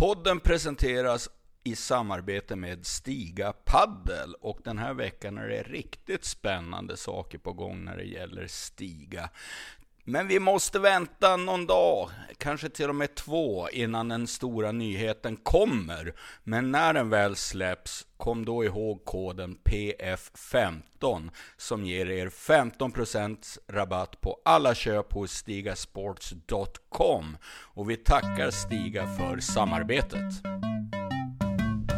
Podden presenteras i samarbete med Stiga Paddel och den här veckan är det riktigt spännande saker på gång när det gäller Stiga. Men vi måste vänta någon dag, kanske till och med två, innan den stora nyheten kommer. Men när den väl släpps, kom då ihåg koden PF15 som ger er 15% rabatt på alla köp hos stigasports.com. Och vi tackar Stiga för samarbetet.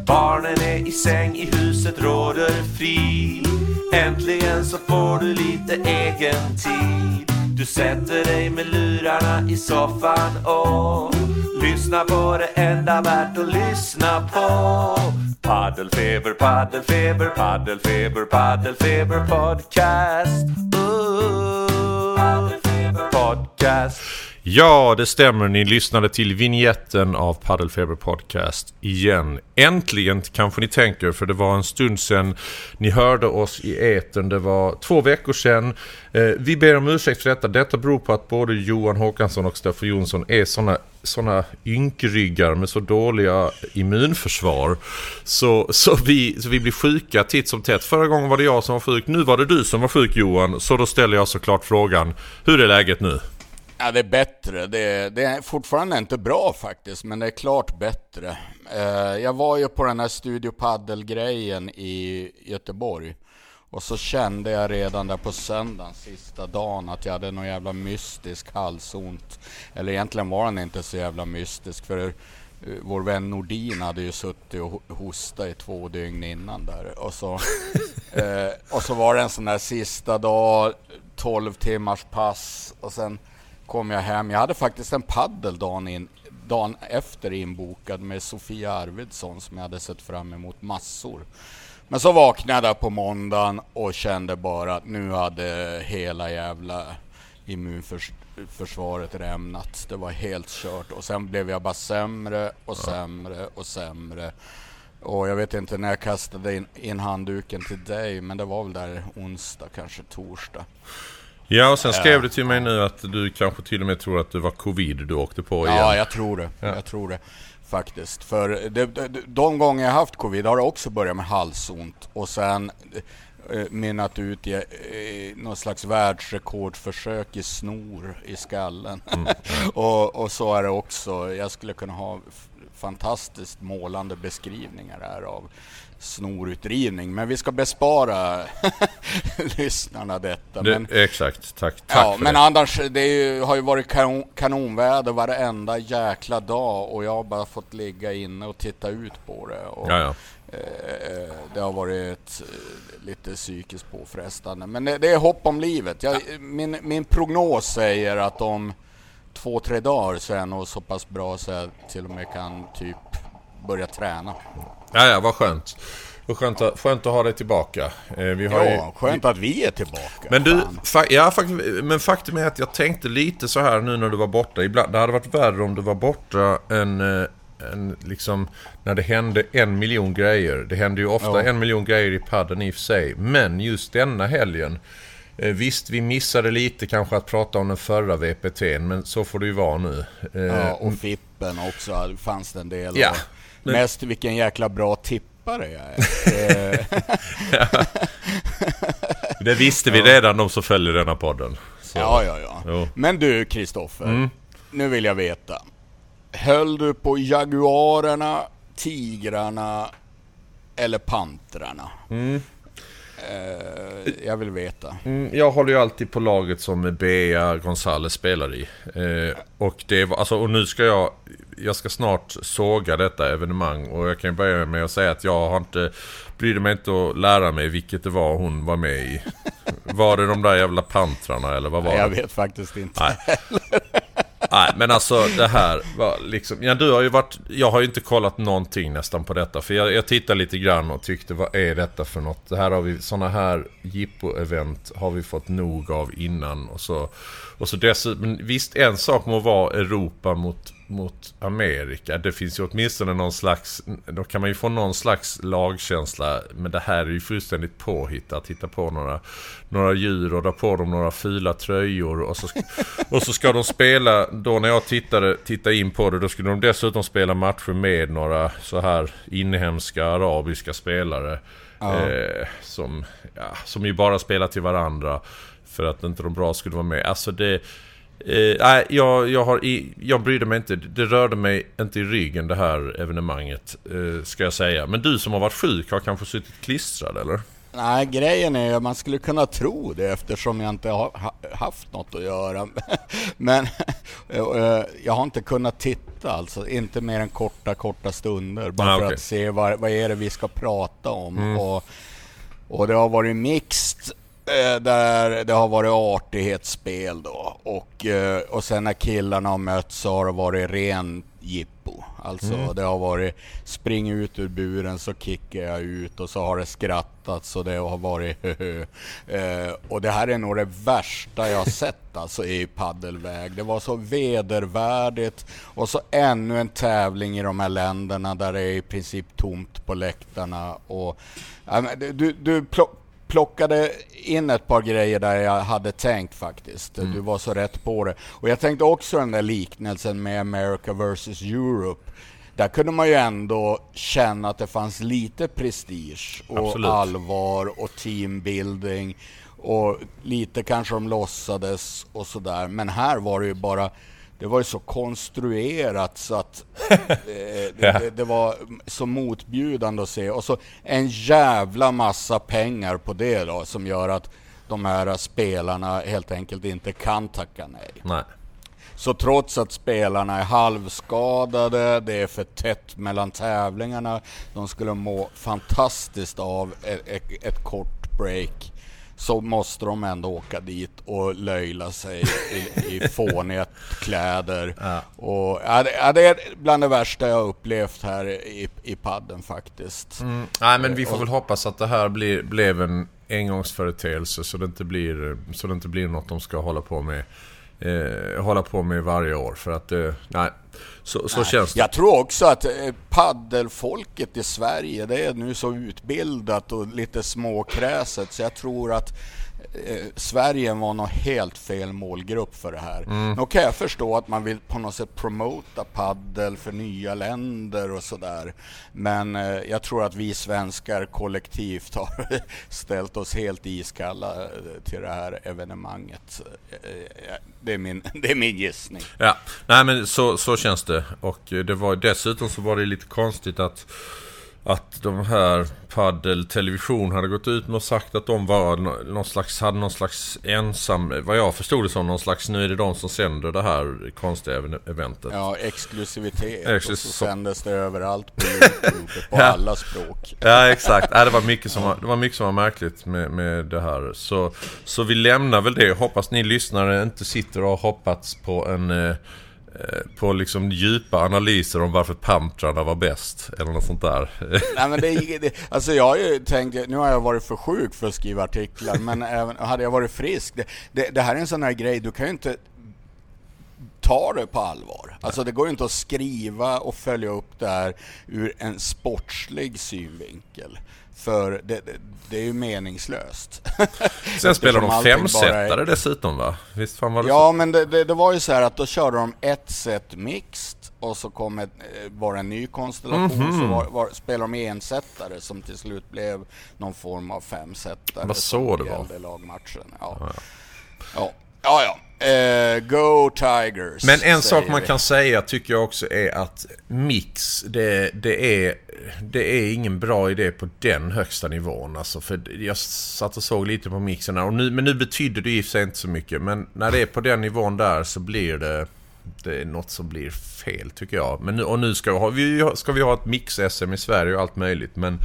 Barnen är i säng, i huset råder frid. Äntligen så får du lite egen tid. Du sätter dig med lurarna i soffan och lyssnar på det enda värt att lyssna på. Paddelfeber, paddelfeber, paddelfeber, paddelfeber podcast. Uh, paddelfeber podcast. Ja, det stämmer. Ni lyssnade till vignetten av Paddelfeber Podcast igen. Äntligen kanske ni tänker, för det var en stund sedan ni hörde oss i etern. Det var två veckor sedan. Eh, vi ber om ursäkt för detta. Detta beror på att både Johan Håkansson och Steffo Jonsson är sådana såna ynkryggar med så dåliga immunförsvar. Så, så, vi, så vi blir sjuka titt som tätt. Förra gången var det jag som var sjuk, nu var det du som var sjuk Johan. Så då ställer jag såklart frågan, hur är läget nu? Ja, det är bättre. Det är, det är fortfarande inte bra faktiskt, men det är klart bättre. Eh, jag var ju på den här Studio Paddle-grejen i Göteborg. Och så kände jag redan där på söndagen, sista dagen, att jag hade någon jävla mystisk halsont. Eller egentligen var den inte så jävla mystisk, för vår vän Nordin hade ju suttit och hostat i två dygn innan där. Och så, eh, och så var det en sån där sista dag, 12 timmars pass och sen kom jag hem. Jag hade faktiskt en paddel dagen, in, dagen efter inbokad med Sofia Arvidsson som jag hade sett fram emot massor. Men så vaknade jag på måndagen och kände bara att nu hade hela jävla immunförsvaret rämnat. Det var helt kört och sen blev jag bara sämre och sämre och sämre. Och jag vet inte när jag kastade in, in handduken till dig, men det var väl där onsdag, kanske torsdag. Ja, och sen skrev du till mig nu att du kanske till och med tror att det var covid du åkte på igen. Ja, jag tror det. Ja. Jag tror det faktiskt. För det, de, de gånger jag haft covid har det också börjat med halsont och sen eh, mynnat ut i, i någon slags världsrekordförsök i snor i skallen. Mm. och, och så är det också. Jag skulle kunna ha fantastiskt målande beskrivningar här av snorutdrivning. Men vi ska bespara lyssnarna detta. Det, men, exakt, tack, tack ja, Men det. annars, det ju, har ju varit kanon, kanonväder varenda jäkla dag och jag har bara fått ligga inne och titta ut på det. Och, ja, ja. Eh, det har varit eh, lite psykiskt påfrestande. Men det, det är hopp om livet. Jag, min, min prognos säger att om två, tre dagar så är jag nog så pass bra så jag till och med kan typ börja träna. Ja, ja, vad skönt. Och skönt, att, skönt att ha dig tillbaka. Eh, vi har ja, ju, skönt att vi är tillbaka. Men du, fa ja, fakt men faktum är att jag tänkte lite så här nu när du var borta. Ibland, det hade varit värre om du var borta än, eh, än liksom när det hände en miljon grejer. Det hände ju ofta ja. en miljon grejer i padden i och för sig. Men just denna helgen. Eh, visst, vi missade lite kanske att prata om den förra VPT'n, men så får det ju vara nu. Eh, ja, och Fippen också, fanns det en del. Ja. Men... Mest vilken jäkla bra tippare jag är. ja. Det visste vi redan, de som följer denna podden. Så. Ja, ja, ja. Jo. Men du, Kristoffer. Mm. Nu vill jag veta. Höll du på Jaguarerna, Tigrarna eller Pantrarna? Mm. Eh, jag vill veta. Mm, jag håller ju alltid på laget som Bea Gonzales spelar i. Eh, och, det var, alltså, och nu ska jag... Jag ska snart såga detta evenemang och jag kan börja med att säga att jag har inte... Brydde mig inte att lära mig vilket det var hon var med i. Var det de där jävla pantrarna eller vad var Nej, det? Jag vet faktiskt inte Nej. Nej, men alltså det här var liksom... Ja, du har ju varit... Jag har ju inte kollat någonting nästan på detta. För jag, jag tittade lite grann och tyckte, vad är detta för något? Det här har vi... Såna här jippo-event har vi fått nog av innan. Och så, och så dessutom... Visst, en sak må vara Europa mot, mot Amerika. Det finns ju åtminstone någon slags... Då kan man ju få någon slags lagkänsla. Men det här är ju fullständigt påhittat. Hitta på några, några djur och dra på dem några fula tröjor. Och så, och så ska de spela... Då när jag tittade, tittade in på det, då skulle de dessutom spela matcher med några så här inhemska arabiska spelare. Ja. Eh, som, ja, som ju bara spelar till varandra. För att inte de bra skulle vara med. Alltså det... Eh, nej, jag, jag, har i, jag brydde mig inte. Det rörde mig inte i ryggen det här evenemanget. Eh, ska jag säga. Men du som har varit sjuk har kanske suttit klistrad eller? Nej, grejen är att man skulle kunna tro det eftersom jag inte har haft något att göra. Men eh, jag har inte kunnat titta alltså, inte mer än korta, korta stunder. Bara ah, för okay. att se vad, vad är det vi ska prata om. Mm. Och, och det har varit mixed Eh, där det har varit artighetsspel då. Och, eh, och sen när killarna har mötts så har det varit ren jippo. Alltså mm. det har varit spring ut ur buren så kickar jag ut och så har det skrattats och det har varit eh, Och det här är nog det värsta jag sett alltså i paddelväg. Det var så vedervärdigt och så ännu en tävling i de här länderna där det är i princip tomt på läktarna. Och, du, du plockade in ett par grejer där jag hade tänkt faktiskt. Mm. Du var så rätt på det. Och jag tänkte också den där liknelsen med America vs Europe. Där kunde man ju ändå känna att det fanns lite prestige och Absolut. allvar och teambuilding och lite kanske de låtsades och sådär. Men här var det ju bara det var ju så konstruerat så att eh, det, det, det, var så motbjudande att se. Och så en jävla massa pengar på det då som gör att de här spelarna helt enkelt inte kan tacka nej. nej. Så trots att spelarna är halvskadade, det är för tätt mellan tävlingarna, de skulle må fantastiskt av ett, ett, ett kort break så måste de ändå åka dit och löjla sig i, i fåniga kläder. Ja. Och, ja, det, är bland det värsta jag upplevt här i, i padden faktiskt. Mm. Nej, men vi får väl hoppas att det här blir, blev en engångsföreteelse så det inte blir, så det inte blir något de ska hålla på med eh, hålla på med varje år. För att, eh, nej, så, så känns det. Jag tror också att eh, paddelfolket i Sverige, det är nu så utbildat och lite småkräset, så jag tror att eh, Sverige var nog helt fel målgrupp för det här. Mm. Nu kan jag förstå att man vill på något sätt promota paddel för nya länder och sådär. Men eh, jag tror att vi svenskar kollektivt har ställt oss helt iskalla eh, till det här evenemanget. Eh, eh, det är min, det är min gissning. Ja, nej men så, så känns det. Och det var dessutom så var det lite konstigt att att de här Paddel Television hade gått ut och sagt att de var någon slags, hade någon slags ensam, vad jag förstod det som, någon slags, nu är det de som sänder det här konstiga eventet. Ja, exklusivitet. Exklusiv och så sändes det överallt på YouTube, på ja. alla språk. Ja, exakt. Ja, det, var mycket som var, det var mycket som var märkligt med, med det här. Så, så vi lämnar väl det. Hoppas ni lyssnare inte sitter och har hoppats på en Eh, på liksom djupa analyser om varför Pamtrarna var bäst eller något sånt där. Nej, men det, det, alltså jag har ju tänkt, nu har jag varit för sjuk för att skriva artiklar, men även, hade jag varit frisk, det, det, det här är en sån här grej, du kan ju inte ta det på allvar. Alltså det går inte att skriva och följa upp det här ur en sportslig synvinkel. För det, det, det är ju meningslöst. Sen spelar de femsetare är... dessutom va? Visst fan var det Ja, så? men det, det, var ju så här att då körde de ett set mixed och så kom ett, var en ny konstellation, mm -hmm. så var, var, spelade de ensättare som till slut blev någon form av femsättare. Vad så det var? lagmatchen. Ja. Ja, ja. ja, ja. Uh, go Tigers! Men en sak man vi. kan säga tycker jag också är att mix, det, det, är, det är ingen bra idé på den högsta nivån. Alltså, för jag satt och såg lite på mixen här, och nu, men nu betyder det i sig inte så mycket. Men när det är på den nivån där så blir det, det är något som blir fel tycker jag. Men nu, och nu ska vi, ska vi ha ett mix-SM i Sverige och allt möjligt. Men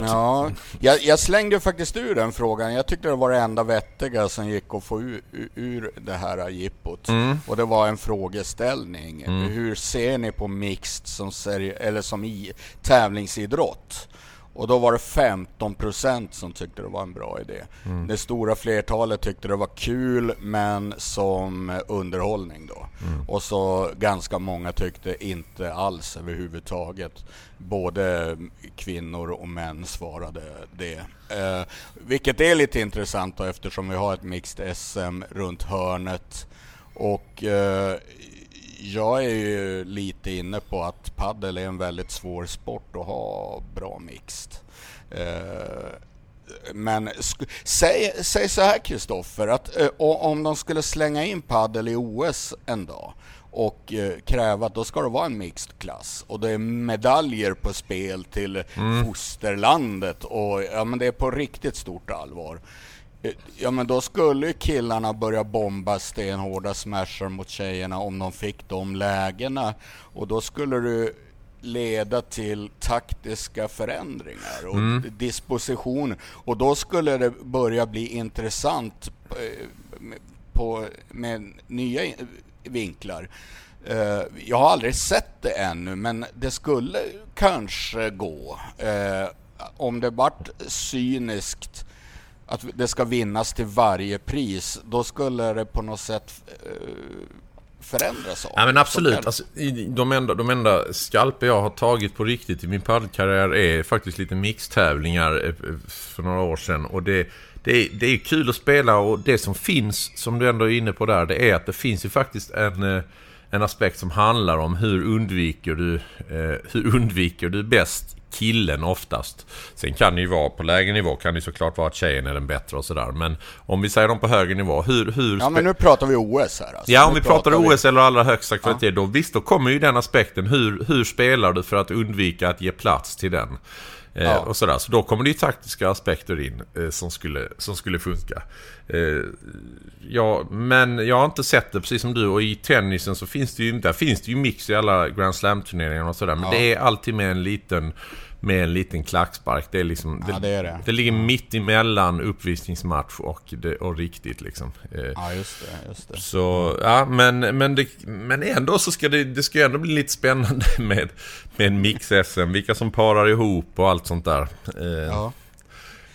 Ja, jag, jag, slängde faktiskt ur den frågan. Jag tyckte det var det enda vettiga som gick att få ur, ur det här jippot. Mm. Och det var en frågeställning. Mm. Hur ser ni på mixed som, seri- eller som i, tävlingsidrott? Och då var det 15% som tyckte det var en bra idé. Mm. Det stora flertalet tyckte det var kul men som underhållning då. Mm. Och så ganska många tyckte inte alls överhuvudtaget. Både kvinnor och män svarade det. Eh, vilket är lite intressant då eftersom vi har ett mixed SM runt hörnet. Och eh, jag är ju lite inne på att paddel är en väldigt svår sport att ha bra mixed. Eh, men säg, säg så här Kristoffer, att eh, om de skulle slänga in paddel i OS en dag och eh, kräva att då ska det vara en mixed klass och det är medaljer på spel till mm. fosterlandet och ja men det är på riktigt stort allvar. Ja men då skulle killarna börja bomba stenhårda smashar mot tjejerna om de fick de lägena. Och då skulle det leda till taktiska förändringar och mm. disposition. Och då skulle det börja bli intressant eh, på, med nya vinklar. Eh, jag har aldrig sett det ännu, men det skulle kanske gå. Eh, om det vart cyniskt att det ska vinnas till varje pris, då skulle det på något sätt eh, förändras Ja men absolut. Alltså, de, enda, de enda skalper jag har tagit på riktigt i min paddelkarriär är faktiskt lite mixtävlingar eh, för några år sedan. Och det, det, är, det är kul att spela och det som finns, som du ändå är inne på där, det är att det finns ju faktiskt en eh, en aspekt som handlar om hur undviker du, eh, hur undviker du bäst killen oftast. Sen kan det ju vara på lägre nivå kan det såklart vara att tjejen är den bättre och sådär. Men om vi säger dem på högre nivå, hur... hur ja men nu pratar vi OS här alltså. Ja om vi pratar, pratar OS vi... eller allra högsta kvalitet, ja. då visst då kommer ju den aspekten. Hur, hur spelar du för att undvika att ge plats till den? Eh, ja. och sådär. Så då kommer det ju taktiska aspekter in eh, som, skulle, som skulle funka. Eh, ja, men jag har inte sett det precis som du och i tennisen så finns det ju, där finns det ju mix i alla Grand Slam-turneringar och sådär. Men ja. det är alltid med en liten med en liten klackspark. Det är liksom... Ja, det, är det. det ligger mitt emellan uppvisningsmatch och, det, och riktigt liksom. Eh, ja, just det. Just det. Så, ja, men, men, det, men ändå så ska det, det ska ändå bli lite spännande med, med en mix-SM. Vilka som parar ihop och allt sånt där. Eh, ja.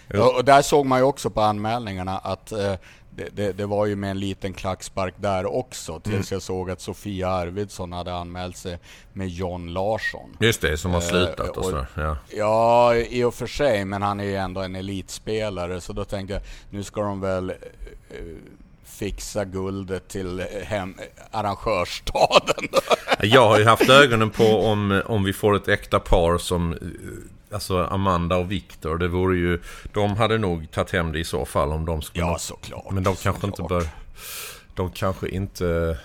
Ja, och där såg man ju också på anmälningarna att eh, det, det, det, var ju med en liten klackspark där också tills mm. jag såg att Sofia Arvidsson hade anmält sig med John Larsson. Just det, som har eh, slutat och, och så. Ja. ja, i och för sig, men han är ju ändå en elitspelare så då tänkte jag nu ska de väl eh, fixa guldet till hem, arrangörsstaden. jag har ju haft ögonen på om, om vi får ett äkta par som Alltså Amanda och Viktor, det vore ju... De hade nog tagit hem det i så fall om de skulle... Ja, såklart. Men de kanske såklart. inte bör... De kanske inte...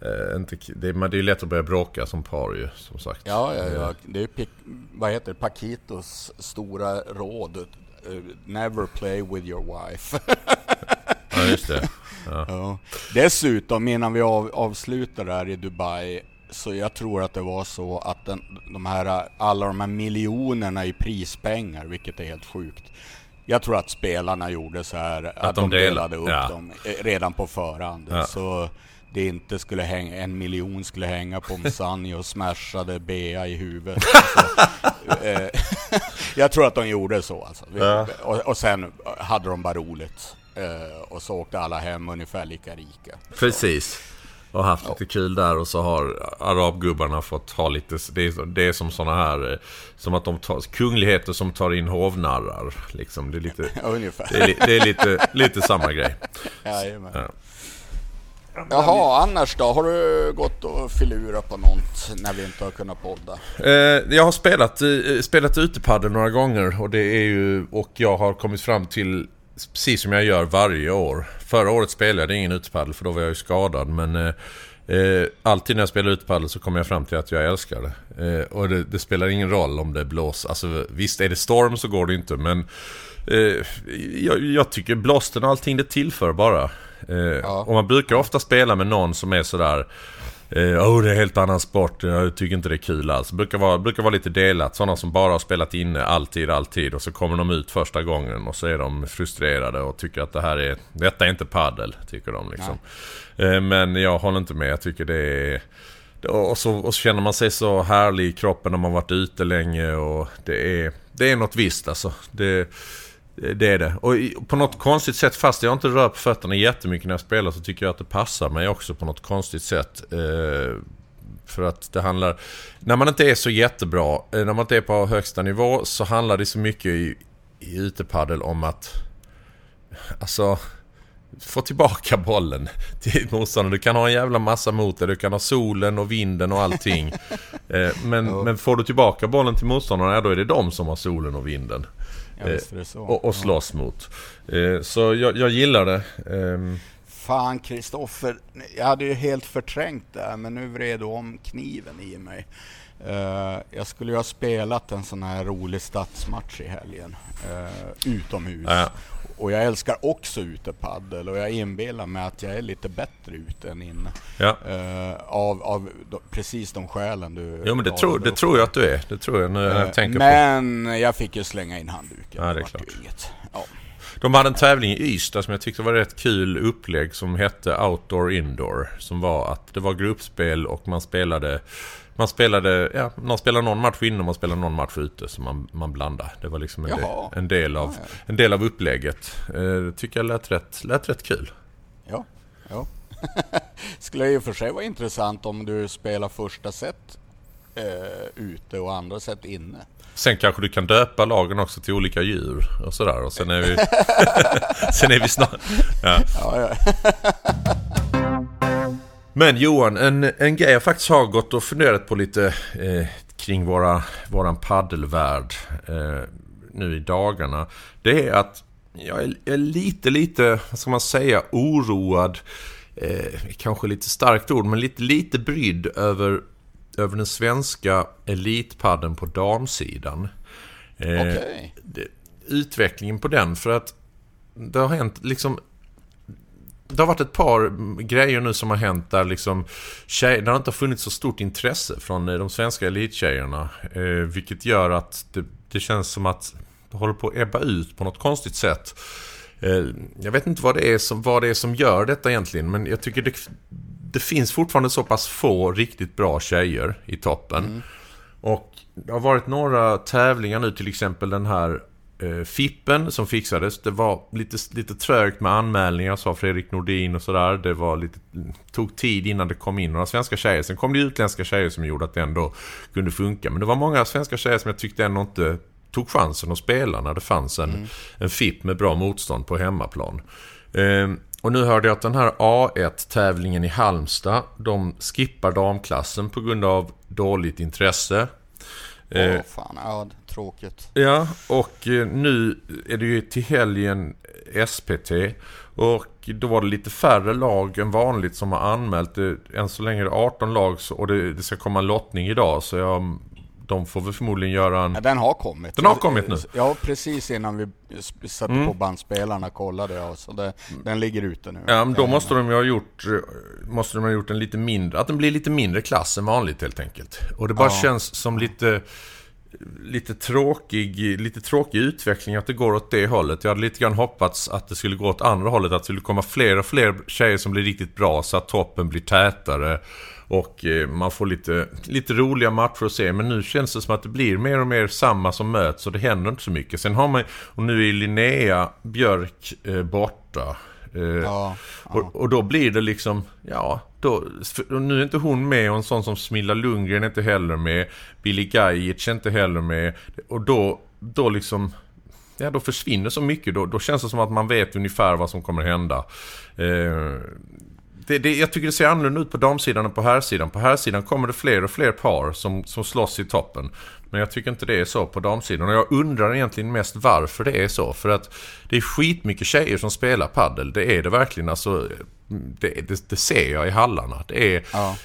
Eh, inte det, men det är ju lätt att börja bråka som par ju, som sagt. Ja, ja, ja. Det är ju, vad heter det, Paquitos stora råd. Never play with your wife. ja, just det. Ja. Ja. Dessutom, innan vi av, avslutar här i Dubai, så jag tror att det var så att den, de här, alla de här miljonerna i prispengar, vilket är helt sjukt. Jag tror att spelarna gjorde så här, att, att de, de delade upp ja. dem eh, redan på förhand. Ja. Så det inte skulle hänga, en miljon skulle hänga på om Sanjo smashade Bea i huvudet. Alltså, eh, jag tror att de gjorde så alltså. Och, och, sen hade de bara roligt. Eh, och så åkte alla hem ungefär lika rika. Precis och haft lite kul där och så har arabgubbarna fått ha lite, det är, det är som sådana här, eh, som att de tar, kungligheter som tar in hovnarrar. Liksom. Det är lite, Ungefär. Det är, det är lite, lite samma grej. Jajamän. Ja. Jaha, annars då? Har du gått och filurat på något när vi inte har kunnat podda? Eh, jag har spelat, eh, spelat utepadel några gånger och det är ju, och jag har kommit fram till precis som jag gör varje år. Förra året spelade jag ingen utepadel för då var jag ju skadad. Men eh, eh, alltid när jag spelar utepadel så kommer jag fram till att jag älskar det. Eh, och det, det, spelar ingen roll om det blåser. Alltså visst, är det storm så går det inte. Men eh, jag, jag, tycker blåsten och allting det tillför bara. Eh, ja. Och man brukar ofta spela med någon som är sådär Eh, oh, det är helt annan sport, jag tycker inte det är kul alls. Brukar vara, brukar vara lite delat. Sådana som bara har spelat inne alltid, alltid. Och så kommer de ut första gången och så är de frustrerade och tycker att det här är... Detta är inte paddel, tycker de liksom. Eh, men jag håller inte med. Jag tycker det är... och, så, och så känner man sig så härlig i kroppen när man varit ute länge och det är, det är något visst alltså. Det, det är det. Och på något konstigt sätt, fast jag inte rör på fötterna jättemycket när jag spelar så tycker jag att det passar mig också på något konstigt sätt. Eh, för att det handlar... När man inte är så jättebra, eh, när man inte är på högsta nivå så handlar det så mycket i, i utepaddel om att... Alltså... Få tillbaka bollen till motståndaren. Du kan ha en jävla massa mot dig. Du kan ha solen och vinden och allting. eh, men, men får du tillbaka bollen till motståndarna, ja, då är det de som har solen och vinden. Ja, visst så. Och, och slåss mot. Eh, så jag, jag gillar det. Ehm, Fan Kristoffer, jag hade ju helt förträngt det men nu vred du om kniven i mig. Uh, jag skulle ju ha spelat en sån här rolig stadsmatch i helgen, uh, utomhus. Ja. Och jag älskar också utepaddel och jag inbillar mig att jag är lite bättre ute än inne. Ja. Uh, av, av precis de skälen du Jo men det, tror, det tror jag att du är. Det tror jag när jag tänker men på. jag fick ju slänga in handduken. Ja, det är klart. Ja. De hade en tävling i Ystad som jag tyckte var rätt kul upplägg som hette Outdoor Indoor. Som var att det var gruppspel och man spelade man spelade, ja, man spelade någon match inne och man spelade någon match ute. Så man, man blandade. Det var liksom en, del, en, del, av, en del av upplägget. Eh, tycker jag lät rätt, lät rätt kul. Ja, ja. Skulle och för sig vara intressant om du spelar första set eh, ute och andra set inne. Sen kanske du kan döpa lagen också till olika djur och sådär. Och sen är vi, sen är vi snart... Ja. Ja, ja. Men Johan, en, en grej jag faktiskt har gått och funderat på lite eh, kring våra, våran paddelvärld eh, nu i dagarna. Det är att jag är, är lite, lite, vad ska man säga, oroad. Eh, kanske lite starkt ord, men lite, lite brydd över över den svenska elitpadden på damsidan. Eh, okay. utvecklingen på den, för att det har hänt liksom det har varit ett par grejer nu som har hänt där liksom tjej, där det inte har funnits så stort intresse från de svenska elittjejerna. Eh, vilket gör att det, det, känns som att det håller på att ebba ut på något konstigt sätt. Eh, jag vet inte vad det, är som, vad det är som gör detta egentligen, men jag tycker det, det finns fortfarande så pass få riktigt bra tjejer i toppen. Mm. Och det har varit några tävlingar nu, till exempel den här eh, Fippen som fixades. Det var lite, lite trögt med anmälningar, sa Fredrik Nordin och sådär. Det var lite, tog tid innan det kom in några svenska tjejer. Sen kom det utländska tjejer som gjorde att det ändå kunde funka. Men det var många svenska tjejer som jag tyckte ändå inte tog chansen att spela när det fanns en, mm. en FIP med bra motstånd på hemmaplan. Eh, och nu hörde jag att den här A1-tävlingen i Halmstad, de skippar damklassen på grund av dåligt intresse. Åh oh, fan, ja, tråkigt. Ja, och eh, nu är det ju till helgen SPT. Och då var det lite färre lag än vanligt som har anmält. Än så länge är det 18 lag och det, det ska komma en lottning idag. Så jag de får väl förmodligen göra en... Ja, den har kommit. Den har kommit nu? Ja, precis innan vi satte mm. på bandspelarna kollade jag. Så det, den ligger ute nu. Ja, men då måste de ju ha gjort, måste de ha gjort en lite mindre... Att den blir lite mindre klass än vanligt helt enkelt. Och det bara ja. känns som lite lite tråkig, lite tråkig utveckling att det går åt det hållet. Jag hade lite grann hoppats att det skulle gå åt andra hållet. Att det skulle komma fler och fler tjejer som blir riktigt bra så att toppen blir tätare. Och eh, man får lite, lite roliga matcher att se. Men nu känns det som att det blir mer och mer samma som möts och det händer inte så mycket. Sen har man, och nu är Linnea Björk eh, borta. Eh, ja, ja. Och, och, då blir det liksom, ja, då, nu är inte hon med och en sån som Smilla Lundgren är inte heller med. Billy Gajic är inte heller med. Och då, då liksom, ja då försvinner så mycket. Då, då känns det som att man vet ungefär vad som kommer hända. Eh, det, det, jag tycker det ser annorlunda ut på damsidan än på herrsidan. På herrsidan kommer det fler och fler par som, som slåss i toppen. Men jag tycker inte det är så på damsidan. Och jag undrar egentligen mest varför det är så. För att det är skitmycket tjejer som spelar paddel. Det är det verkligen. Alltså, det, det, det ser jag i hallarna. Det är ja.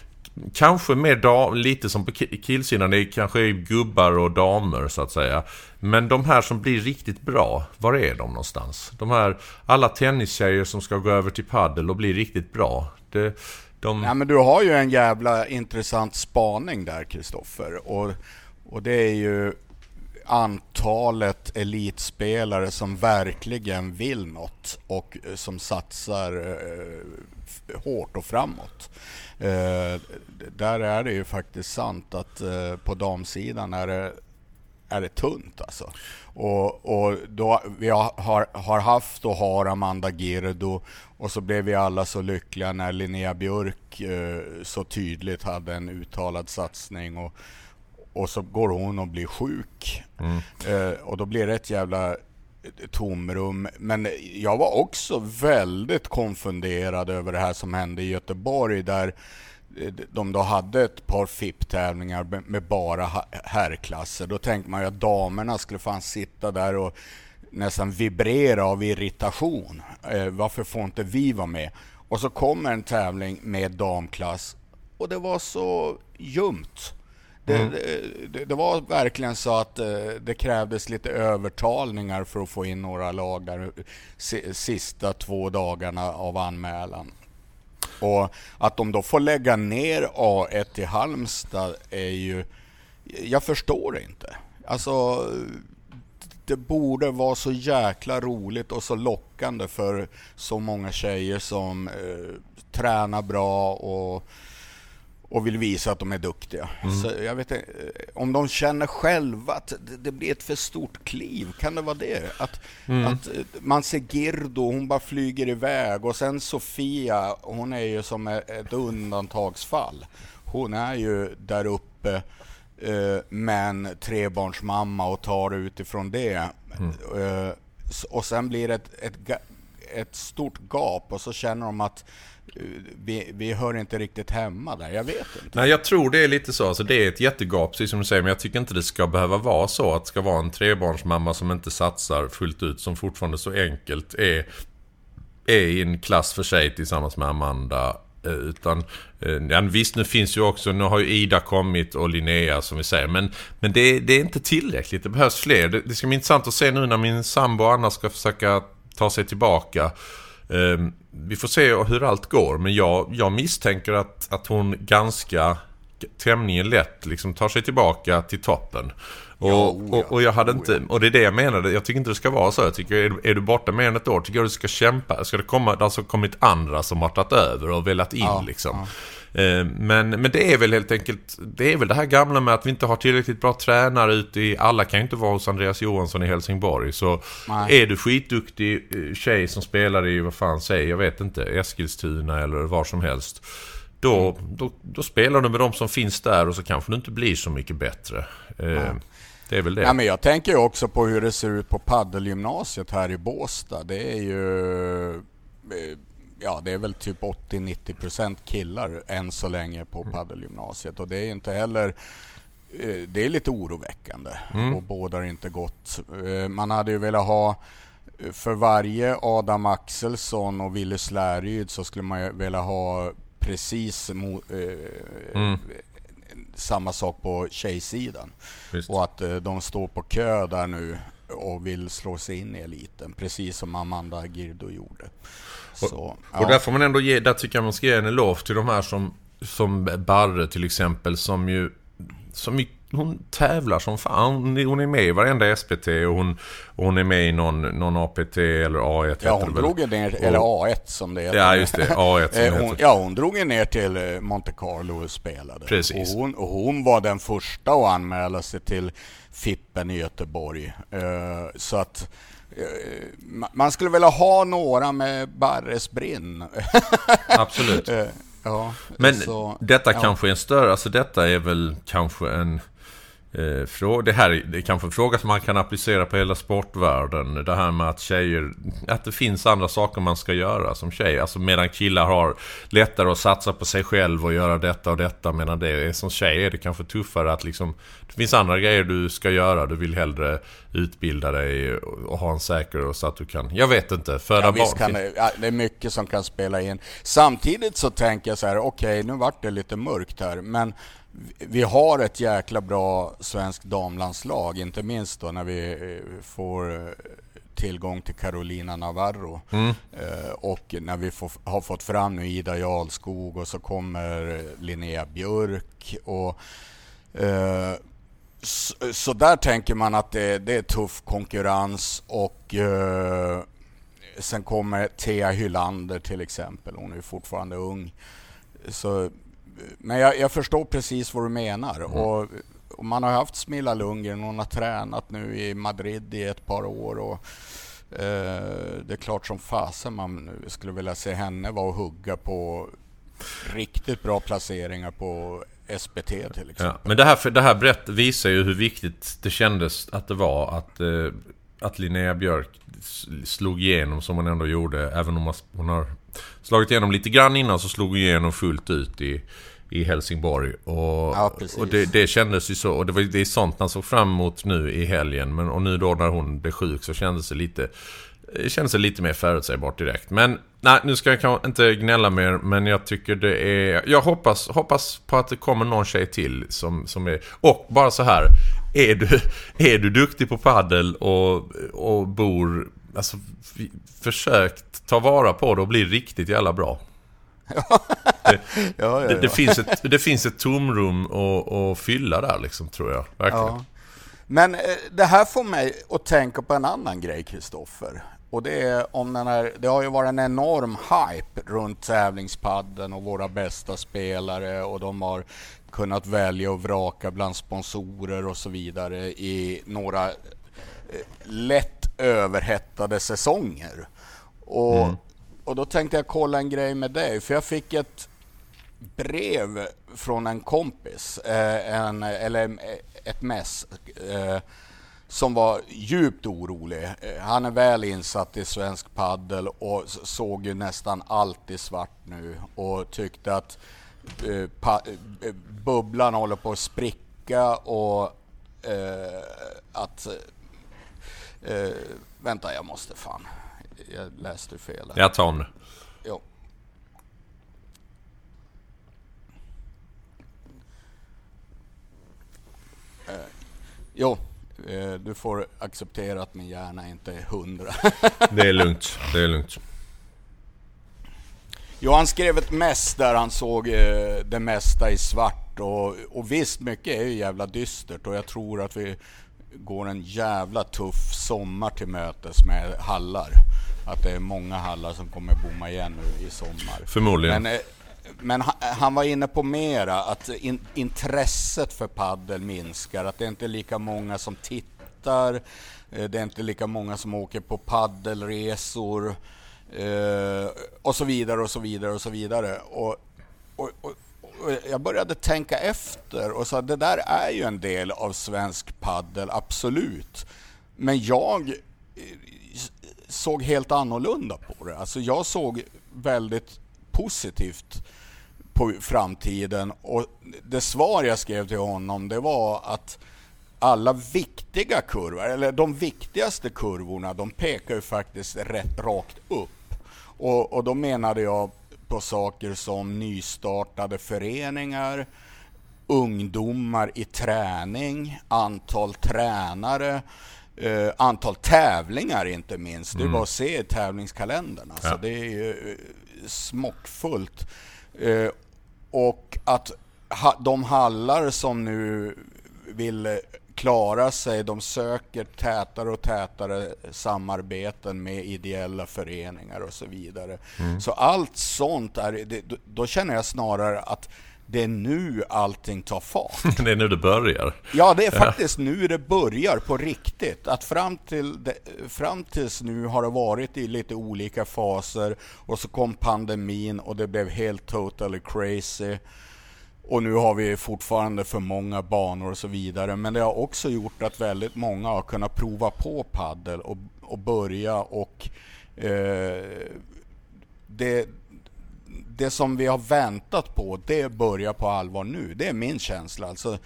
kanske mer dam, lite som på killsidan. Det är kanske gubbar och damer så att säga. Men de här som blir riktigt bra, var är de någonstans? De här, alla tennistjejer som ska gå över till paddel och bli riktigt bra. Det, de... Ja, men du har ju en jävla intressant spaning där, Kristoffer. Och, och det är ju antalet elitspelare som verkligen vill något och eh, som satsar eh, hårt och framåt. Eh, där är det ju faktiskt sant att eh, på damsidan är det, är det tunt alltså. Och, och då, vi har, har haft och har Amanda Girdo och så blev vi alla så lyckliga när Linnea Björk eh, så tydligt hade en uttalad satsning och, och så går hon och blir sjuk. Mm. Eh, och då blir det ett jävla tomrum. Men jag var också väldigt konfunderad över det här som hände i Göteborg där de då hade ett par FIP-tävlingar med bara herrklasser. Då tänkte man ju att damerna skulle fan sitta där och nästan vibrera av irritation. Eh, varför får inte vi vara med? Och så kommer en tävling med damklass och det var så ljumt. Det, mm. det, det, var verkligen så att eh, det krävdes lite övertalningar för att få in några lag där sista två dagarna av anmälan. Och att de då får lägga ner A1 i Halmstad är ju... Jag förstår det inte. Alltså, det borde vara så jäkla roligt och så lockande för så många tjejer som eh, tränar bra och och vill visa att de är duktiga. Mm. Så jag vet om de känner själva att det blir ett för stort kliv, kan det vara det? Att, mm. att man ser Girdo, hon bara flyger iväg och sen Sofia, hon är ju som ett undantagsfall. Hon är ju där uppe eh, men trebarnsmamma och tar utifrån det. Mm. Eh, och sen blir det ett, ett, ett stort gap och så känner de att vi, vi hör inte riktigt hemma där. Jag vet inte. Nej, jag tror det är lite så. Alltså, det är ett jättegap, precis som du säger. Men jag tycker inte det ska behöva vara så att det ska vara en trebarnsmamma som inte satsar fullt ut. Som fortfarande så enkelt är, är i en klass för sig tillsammans med Amanda. Eh, utan, eh, ja, visst nu finns ju också, nu har ju Ida kommit och Linnea som vi säger. Men, men det, det är inte tillräckligt, det behövs fler. Det, det ska bli intressant att se nu när min sambo och Anna ska försöka ta sig tillbaka. Um, vi får se hur allt går. Men jag, jag misstänker att, att hon ganska tämligen lätt liksom tar sig tillbaka till toppen. Och, ja, och, och, jag hade inte, och det är det jag menade, jag tycker inte det ska vara så. Jag tycker, är, är du borta mer än ett år, tycker jag du ska kämpa. Ska det komma, det har alltså kommit andra som har tagit över och velat in ja, liksom. Ja. Eh, men, men det är väl helt enkelt, det är väl det här gamla med att vi inte har tillräckligt bra tränare ute i, alla kan ju inte vara hos Andreas Johansson i Helsingborg. Så Nej. är du skitduktig eh, tjej som spelar i, vad fan säger jag vet inte, Eskilstuna eller var som helst. Då, mm. då, då, spelar du med de som finns där och så kanske du inte blir så mycket bättre. Mm. Det är väl det. Ja, men jag tänker också på hur det ser ut på paddelgymnasiet här i Båstad. Det är ju ja, det är väl typ 80-90% killar än så länge på mm. paddelgymnasiet och det är inte heller eh, det är lite oroväckande mm. och bådar inte gott. Eh, man hade ju velat ha eh, för varje Adam Axelsson och Wille Släryd så skulle man ju vilja ha precis mo, eh, mm. samma sak på tjejsidan. Just. Och att eh, de står på kö där nu och vill slå sig in i eliten, precis som Amanda Girdo gjorde. Så, ja. Och där får man ändå ge, där tycker jag man ska ge en eloge till de här som, som Barre till exempel, som ju, som ju hon tävlar som fan. Hon, är med i varenda SPT och hon, och hon är med i någon, någon APT eller A1. Ja, hon drog ju ner, eller A1 som det heter. Ja, just det. A1 som eh, hon, heter. Ja, hon drog ner till eh, Monte Carlo och spelade. Precis. Och hon, och hon var den första att anmäla sig till Fippen i Göteborg. Uh, så att man skulle vilja ha några med Barres brinn. Absolut. ja, Men så, detta ja. kanske är en större, alltså detta är väl kanske en Eh, det här det är kanske en fråga som man kan applicera på hela sportvärlden. Det här med att tjejer, att det finns andra saker man ska göra som tjej. Alltså medan killar har lättare att satsa på sig själv och göra detta och detta. Medan det är som tjej är det kanske tuffare att liksom, det finns andra grejer du ska göra. Du vill hellre utbilda dig och ha en säker så att du kan, jag vet inte, föda ja, barn. Kan det, ja, det är mycket som kan spela in. Samtidigt så tänker jag så här, okej okay, nu vart det lite mörkt här, men vi har ett jäkla bra svenskt damlandslag, inte minst då när vi eh, får eh, tillgång till Carolina Navarro. Mm. Eh, och när vi får, har fått fram nu Ida Jarlskog och så kommer Linnea Björk. Och, eh, så, så, där tänker man att det, det är tuff konkurrens och eh, sen kommer Thea Hylander till exempel, hon är fortfarande ung. Så, men jag, jag förstår precis vad du menar. Mm. Och, och, man har haft Smilla Lundgren, hon har tränat nu i Madrid i ett par år. Och, eh, det är klart som fasen man skulle vilja se henne vara och hugga på riktigt bra placeringar på SPT till exempel. Ja, men det här, det här berätt, visar ju hur viktigt det kändes att det var att, eh, att Linnea Björk slog igenom som hon ändå gjorde. Även om hon har slagit igenom lite grann innan så slog hon igenom fullt ut i, i Helsingborg. Och, ja, och det, det kändes ju så. Och det, var, det är sånt man såg fram emot nu i helgen. Men, och nu då när hon blev sjuk så kändes det lite det känns lite mer förutsägbart direkt. Men nej, nu ska jag kanske inte gnälla mer, men jag tycker det är... Jag hoppas, hoppas på att det kommer någon tjej till som, som är... Och bara så här, är du, är du duktig på paddel och, och bor... Alltså, försök ta vara på det och bli riktigt jävla bra. det, ja, ja, ja. Det, det, finns ett, det finns ett tomrum att, att fylla där liksom, tror jag. Verkligen. Men eh, det här får mig att tänka på en annan grej, Kristoffer. Och det är om den här, det har ju varit en enorm hype runt tävlingspadden och våra bästa spelare och de har kunnat välja och vraka bland sponsorer och så vidare i några eh, lätt överhettade säsonger. Och, mm. och då tänkte jag kolla en grej med dig, för jag fick ett brev från en kompis, eh, en, eller ett mess, eh, som var djupt orolig. Eh, han är väl insatt i svensk paddel och såg ju nästan alltid svart nu och tyckte att eh, eh, bubblan håller på att spricka och eh, att... Eh, vänta, jag måste fan... Jag läste fel. Jag tar om Jo. Eh, jo, Eh, du får acceptera att min hjärna inte är hundra. det är lugnt, det är lugnt. Jo, han skrev ett mess där han såg det mesta i svart och, och visst, mycket är ju jävla dystert och jag tror att vi går en jävla tuff sommar till mötes med hallar. Att det är många hallar som kommer bomma igen nu i sommar. Förmodligen. Men, eh, men han var inne på mera att in, intresset för paddel minskar, att det inte är lika många som tittar, eh, det är inte lika många som åker på paddelresor eh, och så vidare och så vidare och så vidare. Och, och, och, och jag började tänka efter och sa det där är ju en del av svensk paddel, absolut. Men jag eh, såg helt annorlunda på det. Alltså jag såg väldigt positivt på framtiden. Och det svar jag skrev till honom det var att alla viktiga kurvor, eller de viktigaste kurvorna, de pekar ju faktiskt rätt rakt upp. Och, och då menade jag på saker som nystartade föreningar, ungdomar i träning, antal tränare, eh, antal tävlingar inte minst. Mm. Det är bara att se i tävlingskalendern. Alltså, ja. Det är ju eh, smockfullt. Eh, och att de hallar som nu vill klara sig, de söker tätare och tätare samarbeten med ideella föreningar och så vidare. Mm. Så allt sånt, är, då känner jag snarare att det är nu allting tar fart. det är nu det börjar. Ja, det är faktiskt nu det börjar på riktigt. Att fram, till det, fram tills nu har det varit i lite olika faser och så kom pandemin och det blev helt totally crazy. Och nu har vi fortfarande för många banor och så vidare. Men det har också gjort att väldigt många har kunnat prova på paddel och, och börja och eh, det, det som vi har väntat på, det börjar på allvar nu. Det är min känsla. Alltså,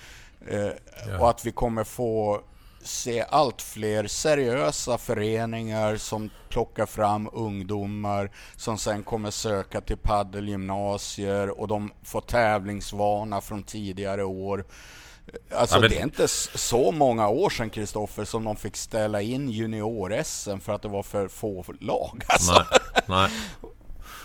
eh, ja. Och att vi kommer få se allt fler seriösa föreningar som plockar fram ungdomar som sen kommer söka till paddelgymnasier och de får tävlingsvana från tidigare år. Alltså ja, men... det är inte så många år sedan Kristoffer som de fick ställa in junior-SM för att det var för få lag. Alltså. Nej, nej.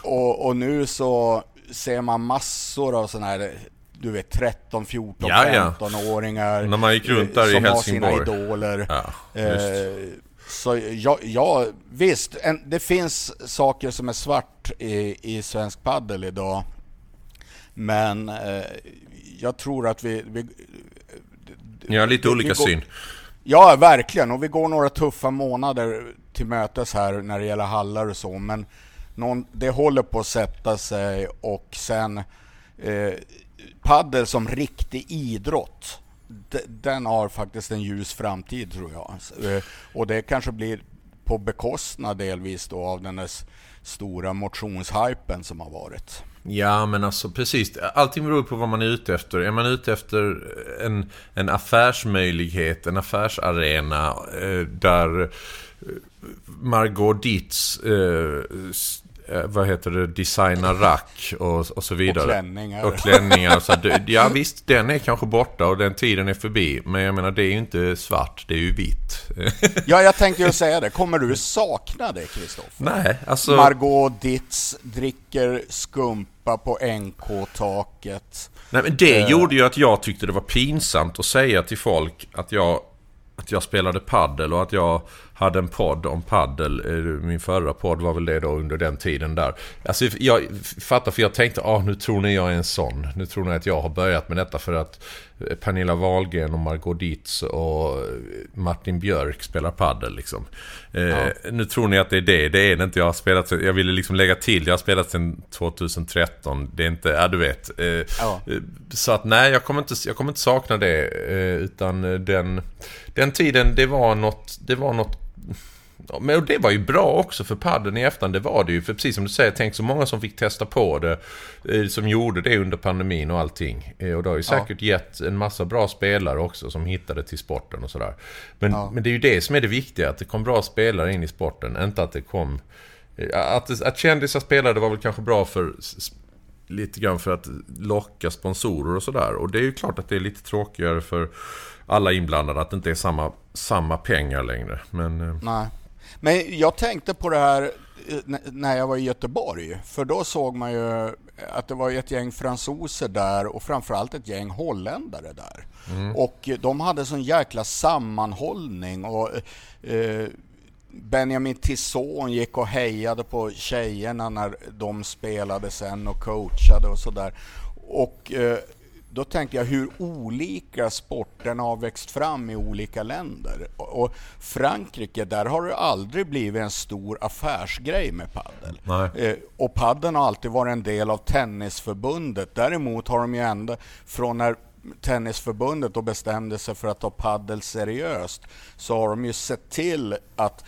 Och, och nu så ser man massor av sådana här du vet 13, 14, ja, 15-åringar När man gick runt där i Helsingborg. Som har sina idoler. Ja, eh, Så ja, ja visst, en, det finns saker som är svart i, i svensk paddel idag. Men eh, jag tror att vi... vi Ni har lite olika går, syn. Ja, verkligen. Och vi går några tuffa månader till mötes här när det gäller hallar och så. Men någon, det håller på att sätta sig och sen eh, paddel som riktig idrott den har faktiskt en ljus framtid tror jag. Eh, och det kanske blir på bekostnad delvis då av den där stora motionshypen som har varit. Ja, men alltså precis. Allting beror på vad man är ute efter. Är man ute efter en, en affärsmöjlighet, en affärsarena eh, där eh, Margot Dietz Eh, vad heter det, designa rack och, och så vidare. Och klänningar. Och klänningar. Så att, ja visst, den är kanske borta och den tiden är förbi. Men jag menar, det är ju inte svart, det är ju vitt. ja, jag tänkte ju säga det. Kommer du sakna det, Kristoffer? Nej, alltså... Margot Ditz dricker skumpa på NK-taket. Nej, men det uh... gjorde ju att jag tyckte det var pinsamt att säga till folk att jag att jag spelade paddel och att jag hade en podd om paddel. Eh, min förra podd var väl det då under den tiden där. Alltså jag fattar för jag tänkte, ah, nu tror ni jag är en sån. Nu tror ni att jag har börjat med detta för att eh, Pernilla Wahlgren och Margot Dietz och eh, Martin Björk spelar paddel liksom. Ja. nu tror ni att det är det. Det är det inte. Jag har spelat Jag ville liksom lägga till. Jag har spelat sedan 2013. Det är inte, ja du vet. ja. Så att nej, jag kommer inte, jag kommer inte sakna det. utan den, den tiden, det var något, det var något men det var ju bra också för padden i efterhand, det var det ju. För precis som du säger, tänk så många som fick testa på det. Eh, som gjorde det under pandemin och allting. Eh, och det har ju säkert ja. gett en massa bra spelare också som hittade till sporten och sådär. Men, ja. men det är ju det som är det viktiga, att det kom bra spelare in i sporten. Inte att det kom... Eh, att, att kändisar spelade var väl kanske bra för lite grann för att locka sponsorer och sådär. Och det är ju klart att det är lite tråkigare för alla inblandade att det inte är samma, samma pengar längre. Men, Nej. Men jag tänkte på det här eh, när jag var i Göteborg. För då såg man ju att det var ett gäng fransoser där och framförallt ett gäng holländare där. Mm. Och de hade sån jäkla sammanhållning. och eh, Benjamin Tisson gick och hejade på tjejerna när de spelade sen och coachade och sådär. Och eh, då tänker jag hur olika sporterna har växt fram i olika länder. Och Frankrike, där har det aldrig blivit en stor affärsgrej med paddel. Eh, och paddeln har alltid varit en del av tennisförbundet. Däremot har de ju ända från när Tennisförbundet då bestämde sig för att ta paddel seriöst så har de ju sett till att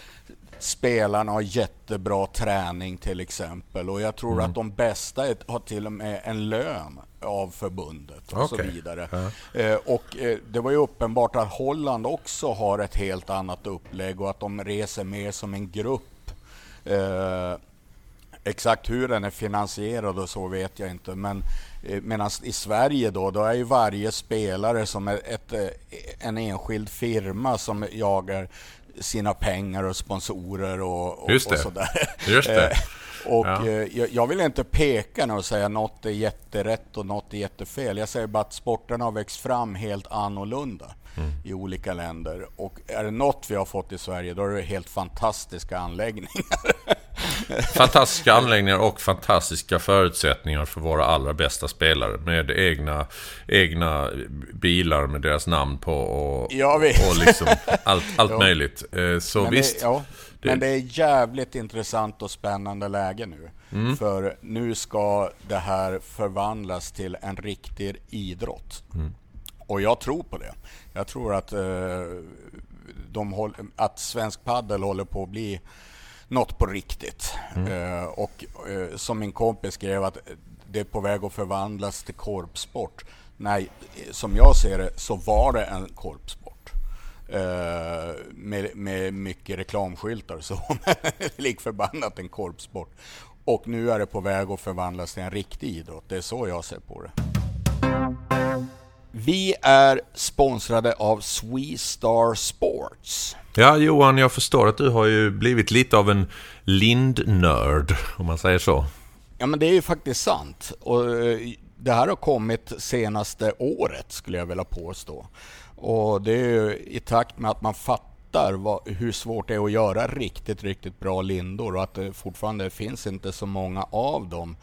spelarna har jättebra träning till exempel och jag tror mm. att de bästa har till och med en lön av förbundet och okay. så vidare. Ja. Eh, och eh, det var ju uppenbart att Holland också har ett helt annat upplägg och att de reser mer som en grupp. Eh, exakt hur den är finansierad och så vet jag inte. Men eh, medan i Sverige då, då är ju varje spelare som är ett, eh, en enskild firma som jagar sina pengar och sponsorer och, och, Just det. och sådär. Just det. Eh, och ja. eh, jag vill inte peka nu och säga något är jätterätt och något är jättefel. Jag säger bara att sporten har växt fram helt annorlunda mm. i olika länder. Och är det något vi har fått i Sverige, då är det helt fantastiska anläggningar. Fantastiska anläggningar och fantastiska förutsättningar för våra allra bästa spelare. Med egna, egna bilar med deras namn på och, och liksom allt, allt möjligt. Eh, så Men visst. Det, ja. Det... Men det är jävligt intressant och spännande läge nu. Mm. För nu ska det här förvandlas till en riktig idrott. Mm. Och jag tror på det. Jag tror att, eh, de håll, att svensk paddel håller på att bli något på riktigt. Mm. Eh, och eh, som min kompis skrev att det är på väg att förvandlas till korpsport. Nej, som jag ser det så var det en korpsport. Uh, med, med mycket reklamskyltar så. Lik förbannat en korpsport. Och nu är det på väg att förvandlas till en riktig idrott. Det är så jag ser på det. Vi är sponsrade av Star Sports. Ja, Johan, jag förstår att du har ju blivit lite av en lindnörd, om man säger så. Ja, men det är ju faktiskt sant. Och eh, det här har kommit senaste året, skulle jag vilja påstå. Och det är ju i takt med att man fattar fattar vad, hur svårt det är att göra riktigt, riktigt bra lindor och att det fortfarande finns inte så många av dem.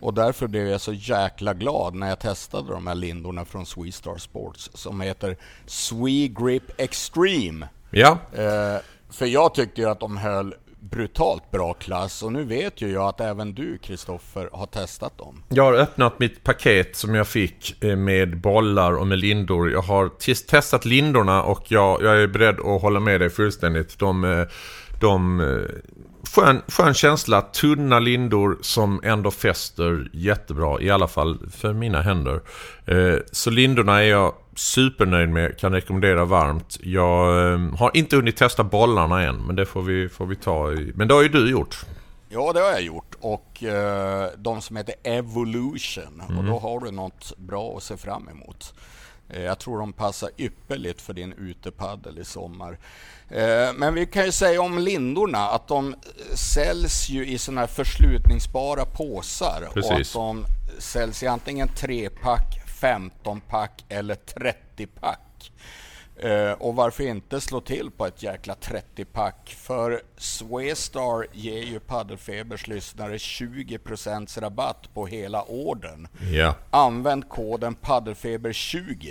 Och därför blev jag så jäkla glad när jag testade de här lindorna från Sweestar Sports som heter Swee Grip Extreme. Ja. Eh, för jag tyckte ju att de höll brutalt bra klass och nu vet ju jag att även du Kristoffer har testat dem. Jag har öppnat mitt paket som jag fick eh, med bollar och med lindor. Jag har testat lindorna och jag, jag är beredd att hålla med dig fullständigt. De, eh, de eh, skön, skön känsla, tunna lindor som ändå fäster jättebra, i alla fall för mina händer. Så lindorna är jag supernöjd med, kan rekommendera varmt. Jag eh, har inte hunnit testa bollarna än, men det får vi, får vi ta i. Men det har ju du gjort. Ja, det har jag gjort. Och eh, de som heter Evolution. Mm. Och då har du något bra att se fram emot. Eh, jag tror de passar ypperligt för din utepaddel i sommar. Eh, men vi kan ju säga om lindorna att de säljs ju i sådana här förslutningsbara påsar. Precis. Och att de säljs i antingen trepack 15-pack eller 30-pack. Uh, och varför inte slå till på ett jäkla 30-pack? För Swestar ger ju Paddelfebers lyssnare 20% rabatt på hela ordern. Ja. Använd koden paddelfeber20.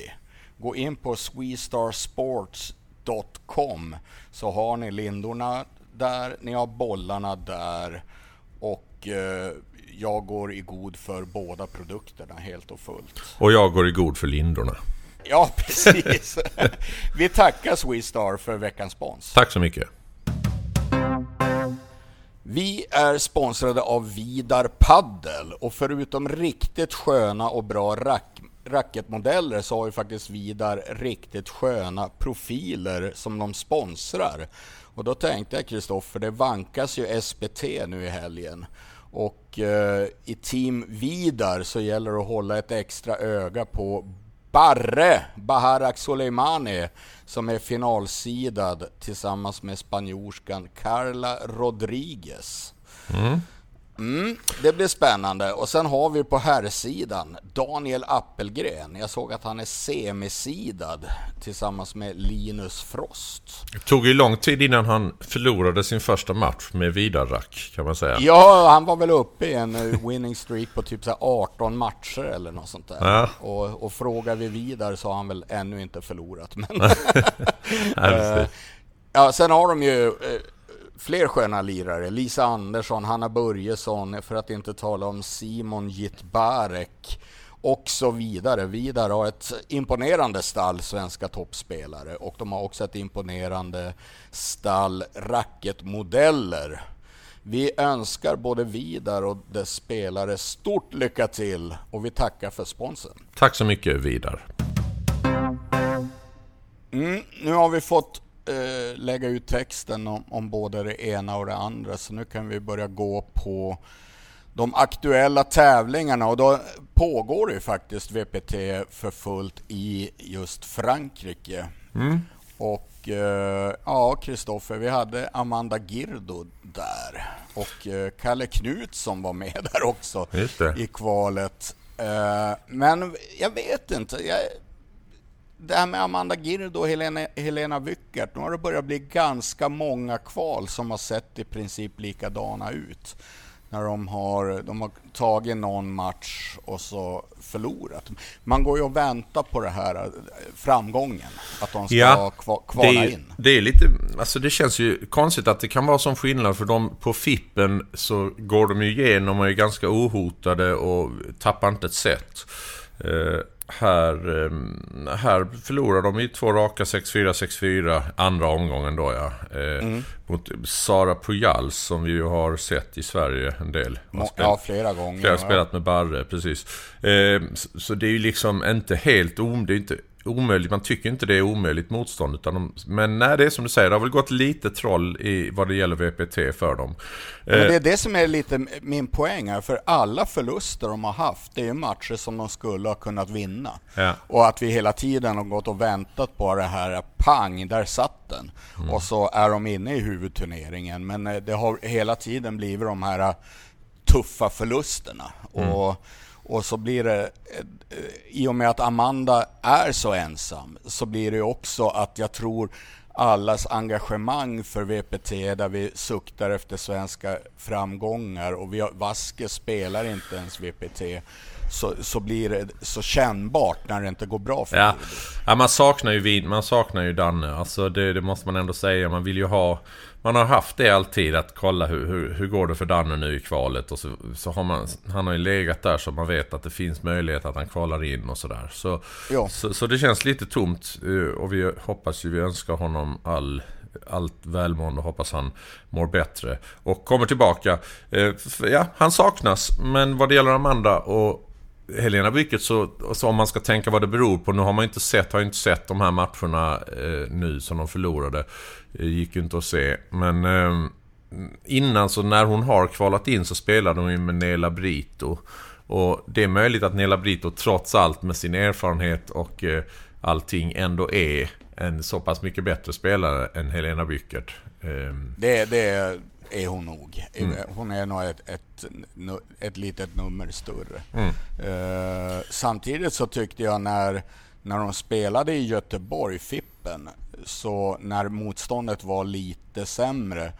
Gå in på swestarsports.com så har ni lindorna där, ni har bollarna där och uh, jag går i god för båda produkterna helt och fullt. Och jag går i god för lindorna. Ja, precis. Vi tackar Sweestar för veckans spons. Tack så mycket. Vi är sponsrade av Vidar Paddel och förutom riktigt sköna och bra rack racketmodeller så har ju faktiskt Vidar riktigt sköna profiler som de sponsrar. Och då tänkte jag Kristoffer, det vankas ju SPT nu i helgen. Och eh, i Team Vidar så gäller det att hålla ett extra öga på Barre Baharak Soleimani som är finalsidad tillsammans med spanjorskan Carla Rodriguez. Mm. Mm, det blir spännande. Och sen har vi på herrsidan Daniel Appelgren. Jag såg att han är semisidad tillsammans med Linus Frost. Det tog ju lång tid innan han förlorade sin första match med Vidarrack kan man säga. Ja, han var väl uppe i en eh, winning streak på typ så 18 matcher eller något sånt där. Ja. Och, och frågar vi Vidar så har han väl ännu inte förlorat. Men eh, ja, sen har de ju eh, fler sköna lirare. Lisa Andersson, Hanna Börjesson, för att inte tala om Simon Jitbarek och så vidare. Vidare har ett imponerande stall svenska toppspelare och de har också ett imponerande stall racketmodeller. Vi önskar både Vidar och dess spelare stort lycka till och vi tackar för sponsen. Tack så mycket Vidar. Mm, nu har vi fått eh, lägga ut texten om, om både det ena och det andra så nu kan vi börja gå på de aktuella tävlingarna och då pågår det ju faktiskt VPT för fullt i just Frankrike. Mm. Och eh, ja, Kristoffer, vi hade Amanda Girdo där och eh, Kalle Knutsson var med där också i kvalet. Eh, men jag vet inte. Jag, det här med Amanda Girdo och Helena, Helena Wyckert, nu har det börjat bli ganska många kval som har sett i princip likadana ut. När de har, de har tagit någon match och så förlorat. Man går ju och väntar på det här eh, framgången, att de ska ja, kvala det är, in. Det är lite, alltså det känns ju konstigt att det kan vara som skillnad för de på Fippen så går de ju igenom och är ganska ohotade och tappar inte ett set. Uh, här, ehm, här förlorar de i två raka 6-4, 6-4 andra omgången då ja. Eh, mm. Mot Sara Pujals som vi ju har sett i Sverige en del. ja, flera gånger. Flera spelat med Barre, precis. Eh, så det är ju liksom inte helt om, det är inte omöjligt. Man tycker inte det är omöjligt motstånd. Utan de, men nej, det är som du säger, det har väl gått lite troll i vad det gäller VPT för dem. Men det är det som är lite min poäng här, för alla förluster de har haft, det är matcher som de skulle ha kunnat vinna. Ja. Och att vi hela tiden har gått och väntat på det här, pang, där satt den. Mm. Och så är de inne i huvudturneringen. Men eh, det har hela tiden blivit de här tuffa förlusterna. Mm. Och Och så blir det, eh, i och med att Amanda är så ensam, så blir det också att jag tror allas engagemang för VPT där vi suktar efter svenska framgångar och vi har, Vaske spelar inte ens VPT så, så blir det så kännbart när det inte går bra för ja. ja, man saknar ju vid, man saknar ju Danne. Alltså det, det, måste man ändå säga. Man vill ju ha... Man har haft det alltid att kolla hur, hur, hur går det för Danne nu i kvalet. Och så, så har man... Han har ju legat där så man vet att det finns möjlighet att han kvalar in och sådär. Så, ja. så, så det känns lite tomt. Eh, och vi hoppas ju, vi önskar honom all allt välmående och hoppas han mår bättre. Och kommer tillbaka. Eh, ja, han saknas. Men vad det gäller Amanda och Helena Bycket så, så om man ska tänka vad det beror på. Nu har man inte sett, har inte sett de här matcherna eh, nu som de förlorade. Det gick ju inte att se. Men eh, innan så när hon har kvalat in så spelade hon ju med Nela Brito. Och det är möjligt att Nela Brito trots allt med sin erfarenhet och eh, allting ändå är en så pass mycket bättre spelare än Helena Byckert. Ehm. Det, det, är hon nog. Mm. Hon är nog ett, ett, ett litet nummer större. Mm. Uh, samtidigt så tyckte jag när, när de spelade i Göteborg, Fippen, så när motståndet var lite sämre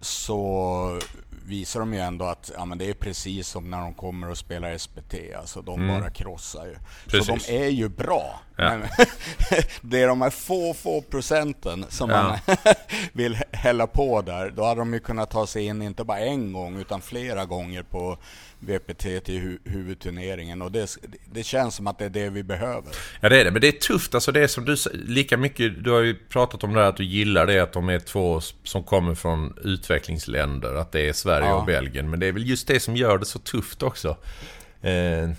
så visar de ju ändå att ja, men det är precis som när de kommer och spelar SPT. Alltså de mm. bara krossar ju. Precis. Så de är ju bra. Ja. Det är de här få, få procenten som ja. man vill hälla på där. Då hade de ju kunnat ta sig in, inte bara en gång, utan flera gånger på VPT till hu huvudturneringen. Och det, det känns som att det är det vi behöver. Ja det är det, men det är tufft. Alltså det är som du lika mycket, du har ju pratat om det här att du gillar det att de är två som kommer från utvecklingsländer. Att det är Sverige ja. och Belgien. Men det är väl just det som gör det så tufft också. Eh,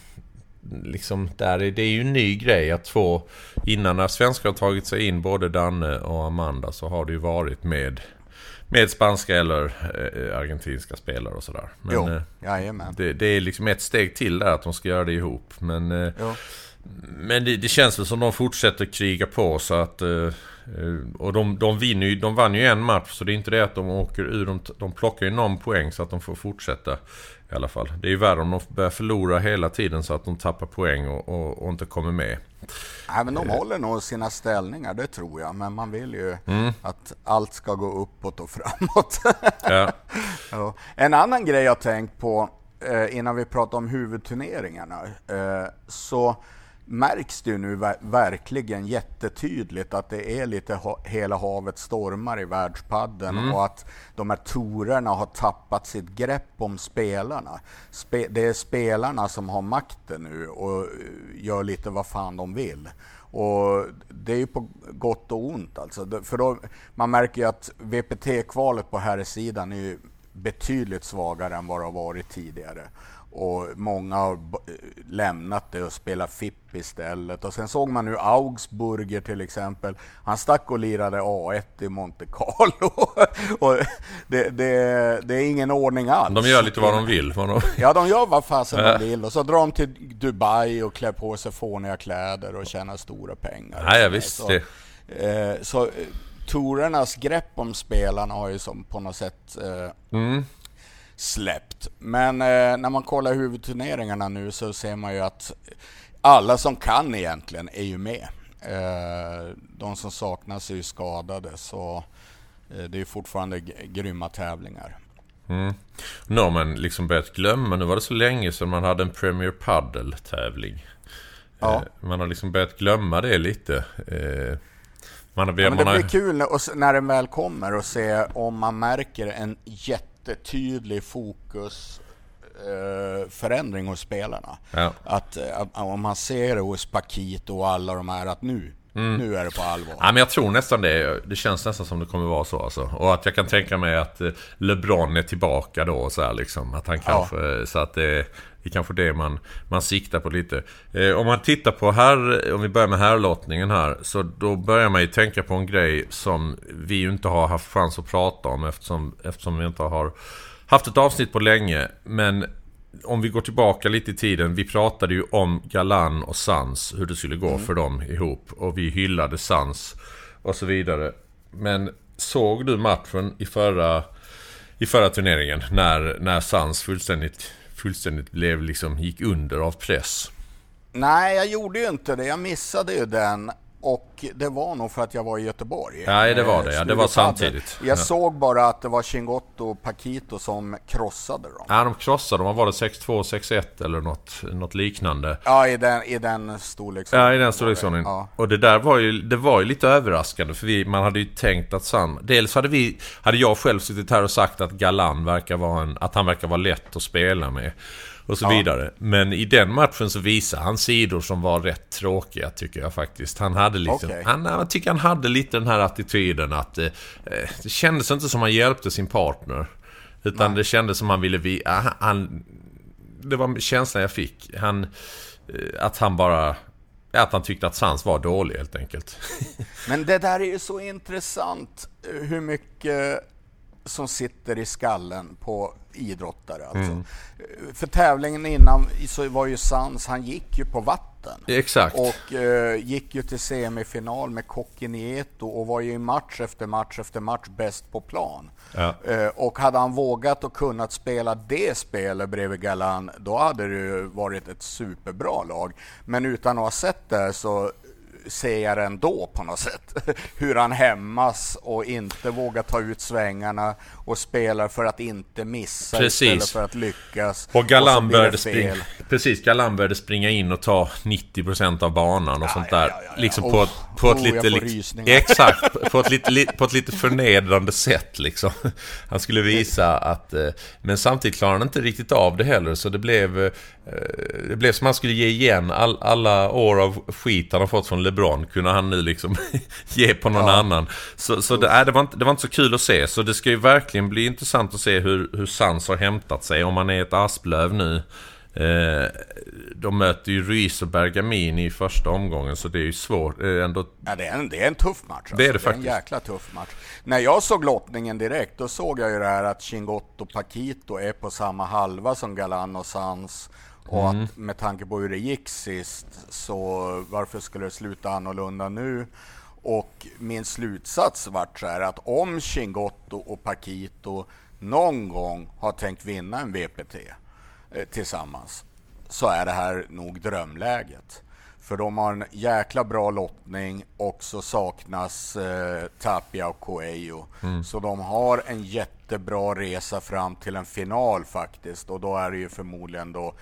liksom där är, det är ju en ny grej att två... Innan när svenskar har tagit sig in, både Danne och Amanda, så har det ju varit med med spanska eller eh, argentinska spelare och sådär. Men jo, eh, det, det är liksom ett steg till där att de ska göra det ihop. Men, eh, men det, det, känns väl som de fortsätter kriga på så att... Eh, eh, och de, de, vinner ju, de vann ju en match så det är inte det att de åker ur. De, de plockar ju någon poäng så att de får fortsätta. I alla fall. Det är ju värre om de börjar förlora hela tiden så att de tappar poäng och, och, och inte kommer med. Nej, men de håller nog sina ställningar, det tror jag. Men man vill ju mm. att allt ska gå uppåt och framåt. Ja. ja. En annan grej jag tänkt på eh, innan vi pratar om huvudturneringarna. Eh, så märks det ju nu verkligen jättetydligt att det är lite ha hela havet stormar i världspadden mm. och att de här torerna har tappat sitt grepp om spelarna. Spe det är spelarna som har makten nu och gör lite vad fan de vill. Och det är ju på gott och ont alltså. För då, man märker ju att VPT-kvalet på här sidan är ju betydligt svagare än vad det har varit tidigare. Och många har lämnat det och spelat FIP istället. Och sen såg man nu Augsburger till exempel. Han stack och lirade A1 i Monte Carlo. och det, det, det, är ingen ordning alls. De gör lite vad de vill. Vad de... ja, de gör vad fasen de vill. Och så drar de till Dubai och klär på sig fåniga kläder och tjänar stora pengar. Ja, ja visst. Så, eh, så eh, grepp om spelarna har ju som på något sätt eh, mm släppt. Men eh, när man kollar huvudturneringarna nu så ser man ju att alla som kan egentligen är ju med. Eh, de som saknas är ju skadade så eh, det är fortfarande grymma tävlingar. Mm. Nu har man liksom börjat glömma, nu var det så länge sedan man hade en Premier Padel tävling. Ja. Eh, man har liksom börjat glömma det lite. Eh, man har, ja, men det blir kul när, när den väl kommer och se om man märker en jätte jättetydlig fokus eh, förändring hos spelarna. Ja. Att, att, eh, om man ser det hos Pakito och alla de här att nu, Mm. Nu är det på allvar. Ja, men jag tror nästan det. Det känns nästan som det kommer vara så. Alltså. Och att jag kan tänka mig att eh, LeBron är tillbaka då. Så, här, liksom. att han kanske, ja. så att det är kanske det man, man siktar på lite. Eh, om man tittar på här, om vi börjar med härlottningen här. Så då börjar man ju tänka på en grej som vi ju inte har haft chans att prata om eftersom, eftersom vi inte har haft ett avsnitt på länge. Men om vi går tillbaka lite i tiden. Vi pratade ju om Galan och Sans. Hur det skulle gå mm. för dem ihop. Och vi hyllade Sans och så vidare. Men såg du matchen i förra, i förra turneringen? När, när Sans fullständigt fullständigt blev liksom, gick under av press. Nej, jag gjorde ju inte det. Jag missade ju den. Och det var nog för att jag var i Göteborg. Nej, det var det. Ja. Det var samtidigt. Jag Ja. såg bara att det var Chingotto och Paquito som krossade dem. Ja, de krossade. De var det 6-2, 6-1 eller något, något liknande. Ja, i den, i den storleksordningen. Ja, i den storleksordningen. Ja. Och det där var ju, det var ju lite överraskande för vi, man hade ju tänkt att San... Dels hade vi, hade jag själv suttit här och sagt att Galan verkar vara en, att han verkar vara lätt att spela med. Och så vidare. Men i den matchen så visade han sidor som var rätt tråkiga tycker jag faktiskt. Han hade liksom, Okej. han, jag tycker han hade lite den här attityden att eh, eh, det kändes inte som han hjälpte sin partner. Utan det kändes som han ville vi, ah, han, han det var känslan jag fick. Han, eh, att han bara... Att han tyckte att Sans var dålig helt enkelt. Men det där är ju så intressant eh, hur mycket som sitter i skallen på idrottare. Alltså. Mm. För tävlingen innan så var ju Sans, han gick ju på vatten. Exakt. Och eh, gick ju till semifinal med Kokinieto och var ju i match efter match efter match bäst på plan. Ja. Eh, och hade han vågat och kunnat spela det spelet bredvid Galan, då hade det ju varit ett superbra lag. Men utan att ha sett det så ser ändå på något sätt. Hur han hämmas och inte vågar ta ut svängarna och spelar för att inte missa Precis. istället för att lyckas. Och Galan började, fel. springa, precis, Galan började springa in och ta 90% av banan och sånt ja, där. ja, ja, ja. Liksom Oh, på, ett- på ett oh, lite... Exakt, på ett, lite, li- på ett lite förnedrande sätt liksom. Han skulle visa att... eh, Men samtidigt klarade han inte riktigt av det heller så det blev... eh, Det blev som han skulle ge igen all, alla år av skit han har fått från LeBron kunde han nu liksom ge på någon Ja. annan. Så, så det, äh, det, var inte, det var inte så kul att se. Så det ska ju verkligen bli intressant att se hur, hur Sans har hämtat sig. Om han är ett asplöv nu. Eh, de möter ju Ruiz och Bergamini i första omgången så det är ju svårt. Eh, ändå, Ja, det är, en, det är en tuff match. Alltså. Det är det Det är en faktiskt. jäkla tuff match. När jag såg lottningen direkt, då såg jag ju det här att Chingotto och Paquito är på samma halva som Galan och Sans. Och Mm. att med tanke på hur det gick sist, så varför skulle det sluta annorlunda nu? Och min slutsats vart så här att om Chingotto och Paquito någon gång har tänkt vinna en VPT eh, tillsammans, så är det här nog drömläget. För de har en jäkla bra lottning och så saknas eh, Tapia och Coelho. Så de har en jättebra resa fram till en final faktiskt. Och då är det ju förmodligen då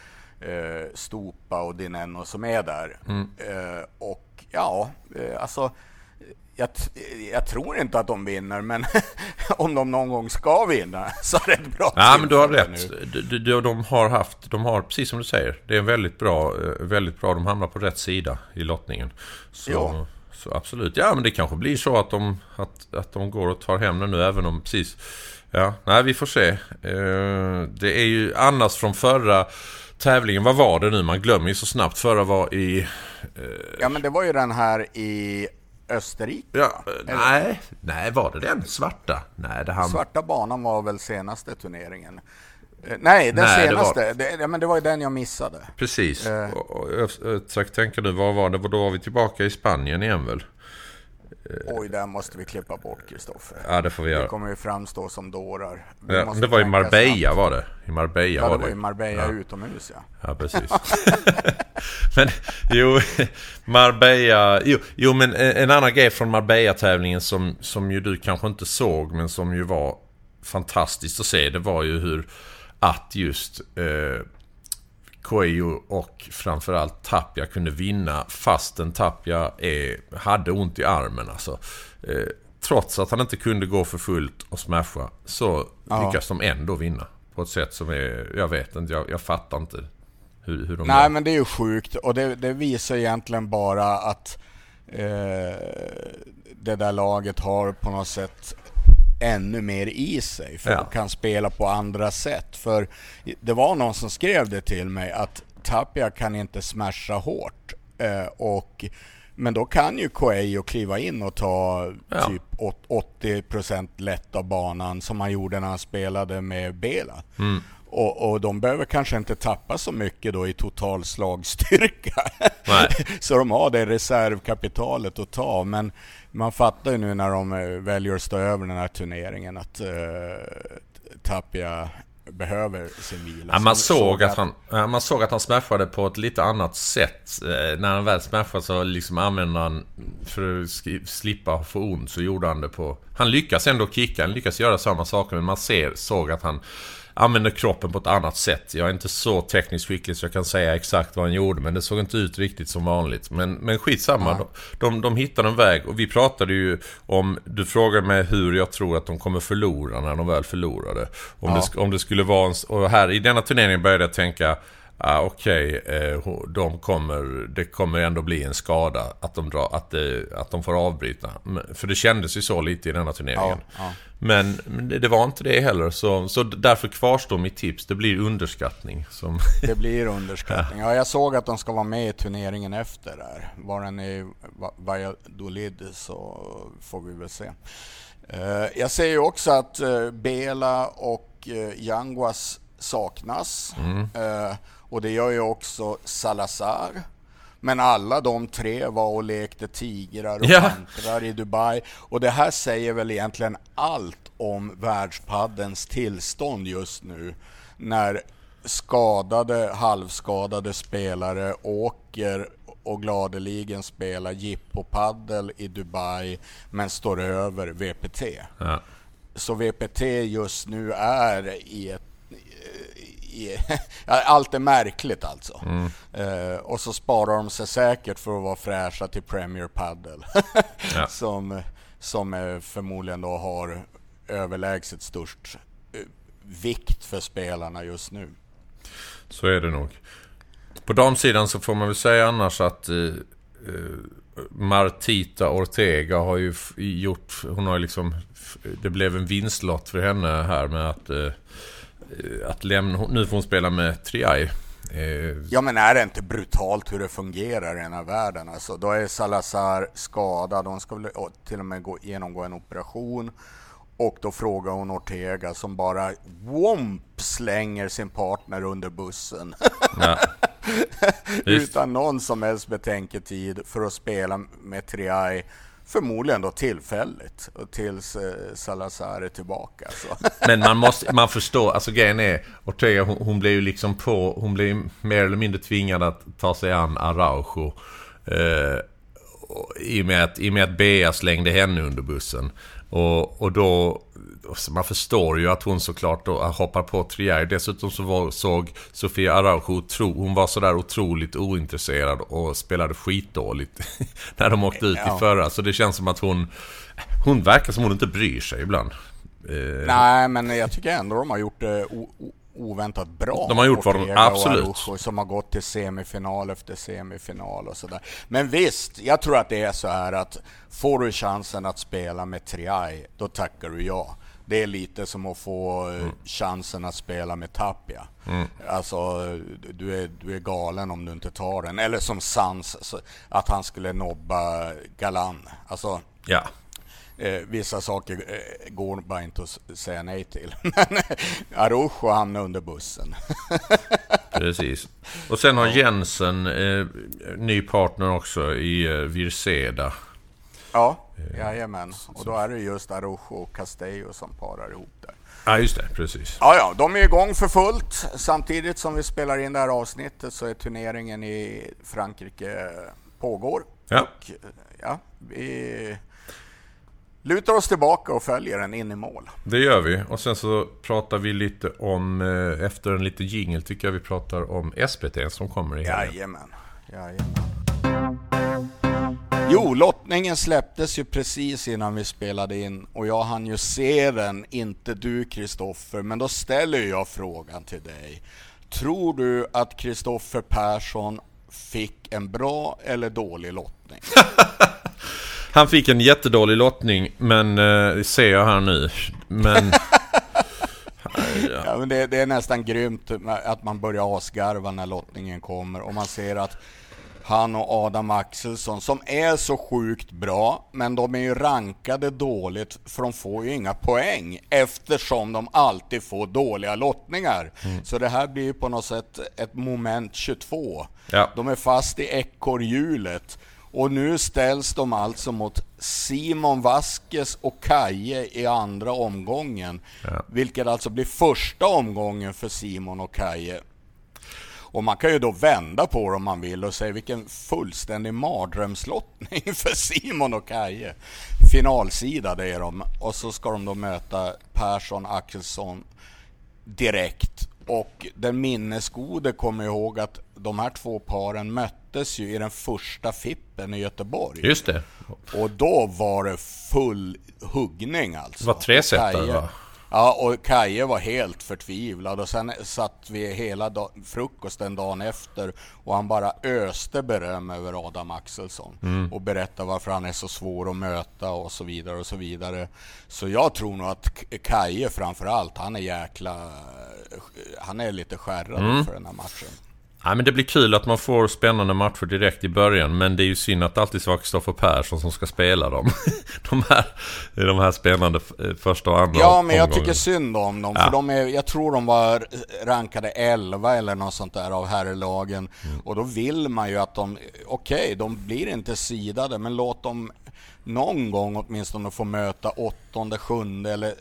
eh, Stupa och Dineno som är där. Eh, och ja, eh, alltså jag, jag tror inte att de vinner, men om de någon gång ska vinna så är det ett bra ja men du har rätt. De, de, de har haft, de har precis som du säger. Det är väldigt bra, eh, väldigt bra. De hamnar på rätt sida i lottningen. Så, Ja. så absolut. Ja men det kanske blir så att de, att, att de går och tar hem den nu även om precis. Ja, nej vi får se. Eh, det är ju annars från förra tävlingen. Vad var det nu? Man glömmer ju så snabbt. Förra var i... Ja, men det var ju den här i Österrike. Ja, eh, nej, nej var det den? Svarta? Nej, det han... Svarta banan var väl senaste turneringen? Eh, Nej, den Nej, det var- senaste. Det men det var ju den jag missade. Precis. Eh. Jag försöker tänka nu, vad var det? Då var vi tillbaka i Spanien igen väl? Oj, den måste vi klippa bort, Kristoffer. Ja, det får vi Vi göra. kommer ju framstå som dårar. Vi Ja, det var i Marbella snabbt. var det. I Marbella Ja, var det var i Marbella Ja. utomhus, ja. Ja, precis. men jo, Marbella... Jo, jo, men en en annan grej från Marbella-tävlingen som, som ju du kanske inte såg men som ju var fantastiskt att se. Det var ju hur att just eh, Coelho och framförallt Tapia kunde vinna fastän Tapia är, hade ont i armen. Alltså, eh, trots att han inte kunde gå för fullt och smasha så Ja. lyckas de ändå vinna. På ett sätt som är, jag vet inte, jag, jag fattar inte hur, hur de Nej, gör. men det är ju sjukt och det, det visar egentligen bara att eh, det där laget har på något sätt ännu mer i sig för Ja. kan spela på andra sätt. För det var någon som skrev det till mig att Tapia kan inte smasha hårt. Eh, och, men då kan ju Coelho kliva in och ta Ja. typ åt- 80% lätt av banan som han gjorde när han spelade med Bela. Mm. Och, och de behöver kanske inte tappa så mycket då i total slagstyrka. Så de har det reservkapitalet att ta. Men man fattar ju nu när de eh, väljer att stå över den här turneringen att eh, Tapia behöver sin vila. Ja, man, Så- såg att han, man såg att han smashade på ett lite annat sätt. Eh, när han väl smashade så liksom använde han, för att slippa få ont, så gjorde han det på... Han lyckas ändå kicka, han lyckas göra samma saker, men man ser, såg att han använde kroppen på ett annat sätt. Jag är inte så tekniskt skicklig så jag kan säga exakt vad han gjorde, men det såg inte ut riktigt som vanligt. Men, men skitsamma, de, de, de hittade en väg. Och vi pratade ju om, du frågade mig hur jag tror att de kommer förlora när de väl förlorade. Om, Ja. det, om det skulle vara en, och här i denna turneringen började jag tänka Ah, Okej, eh, ho- de kommer, det kommer ändå bli en skada att de, drar, att, det, att de får avbryta. För det kändes ju så lite i denna turneringen. Ja, ja. Men, det, det var inte det heller. Så, så därför kvarstår mitt tips. Det blir underskattning. Som, Det blir underskattning. Ja, jag såg att de ska vara med i turneringen efter där. Var den i Va- Valladolid så får vi väl se. Eh, Jag ser ju också att eh, Bela och eh, Yanguas saknas. Eh, Och det gör ju också Salazar. Men alla de tre var och lekte tigrar och Ja. pantrar i Dubai. Och det här säger väl egentligen allt om världspaddens tillstånd just nu. När skadade, halvskadade spelare åker och gladeligen spelar jippopaddel i Dubai men står över VPT. ja. Så VPT just nu är i ett... Allt är märkligt alltså. Eh, och så sparar de sig säkert för att vara fräscha till Premier Padel. Ja. som, som förmodligen då har överlägset störst eh, vikt för spelarna just nu. Så är det nog. På damsidan så får man väl säga annars att eh, Martita Ortega har ju gjort... Hon har ju liksom... Det blev en vinstlott för henne här med att... Eh, att lämna... Nu får hon spela med Triay. Eh, Ja men är det inte brutalt hur det fungerar i den här världen? Alltså, då är Salazar skadad, hon ska väl till och med gå, genomgå en operation. Och då frågar hon Ortega som bara womp slänger sin partner under bussen. ja. Utan någon som helst betänketid för att spela med Triay. Förmodligen då tillfälligt tills eh, Salazar är tillbaka. Så. Men man måste, man förstår, alltså grejen är, Ortega hon, hon blev ju liksom på, hon blev ju mer eller mindre tvingad att ta sig an Araujo. Eh, i, och med att, I och med att Bea slängde henne under bussen. Och, och då, man förstår ju att hon såklart då hoppar på Trier. Dessutom så var, såg Sofia Araujo, otro, hon var sådär otroligt ointresserad och spelade skitdåligt när de åkte ut Ja. i förra. Så det känns som att hon, hon verkar som hon inte bryr sig ibland. Eh, Nej, men jag tycker ändå de har gjort det o- oväntat bra. De har gjort vad de- absolut. Araujo, som har gått till semifinal efter semifinal och sådär. Men visst, jag tror att det är så här att får du chansen att spela med Triay, då tackar du ja. Det är lite som att få eh, Mm. chansen att spela med Tapia. Alltså, du är, du är galen om du inte tar den. Eller som Sans, att han skulle nobba Galan. Alltså, ja. Eh, vissa saker eh, går bara inte att säga nej till. Men eh, Araujo hamnade under bussen. Precis. Och sen har Jensen eh, ny partner också i eh, Virseda. ja, jajamän. Och då är det just Araujo och Castello som parar ihop där. Ja, just det. Precis. Ja, ja, de är igång för fullt. Samtidigt som vi spelar in det här avsnittet så är turneringen i Frankrike eh, pågår. Ja. Och eh, ja, vi lutar oss tillbaka och följer den in i mål. Det gör vi. Och sen så pratar vi lite om, eh, efter en liten jingle tycker jag vi pratar om SPT som kommer i helgen. Jajamän. Jajamän. Jo, lottningen släpptes ju precis innan vi spelade in och jag hann ju se den, inte du Kristoffer, men då ställer jag frågan till dig. Tror du att Kristoffer Persson fick en bra eller dålig lottning? Han fick en jättedålig lottning, men eh, ser jag här nu. Men... Ja, men det, det är nästan grymt att man börjar asgarva när lottningen kommer och man ser att han och Adam Axelsson som är så sjukt bra, men de är ju rankade dåligt för de får ju inga poäng eftersom de alltid får dåliga lottningar. Så det här blir ju på något sätt ett moment 22. Ja. De är fast i ekorrhjulet Och nu ställs de alltså mot Simon Vasquez och Kaje i andra omgången. Ja. Vilket alltså blir första omgången för Simon och Kaje. Och man kan ju då vända på det om man vill och säga vilken fullständig mardrömslottning för Simon och Kaje. Finalsida det är de. Och så ska de då möta Persson, Axelsson direkt. Och den minnesgode kommer ihåg att de här två paren möttes ju i den första Fippen i Göteborg. Just det. Och då var det full huggning alltså. Det var tre setare, va? Ja, och Kaje var helt förtvivlad och sen satt vi hela dag, frukosten dagen efter och han bara öste beröm över Adam Axelsson Mm. och berättade varför han är så svår att möta och så vidare och så vidare. Så jag tror nog att Kaje framför allt, han är jäkla... Han är lite skärrad Mm. för den här matchen. Ja, men det blir kul att man får spännande matcher direkt i början Men det är ju synd att det alltid ska vara Kristoffer Persson som ska spela dem De här, de här spännande eh, första och andra Ja, men jag omgången. tycker synd om dem. Ja. För de är, jag tror de var rankade 11 eller något sånt där av herrlagen. Mm. Och då vill man ju att de, okej, de blir inte sidade, men låt dem någon gång åtminstone få möta åttonde, sjunde eller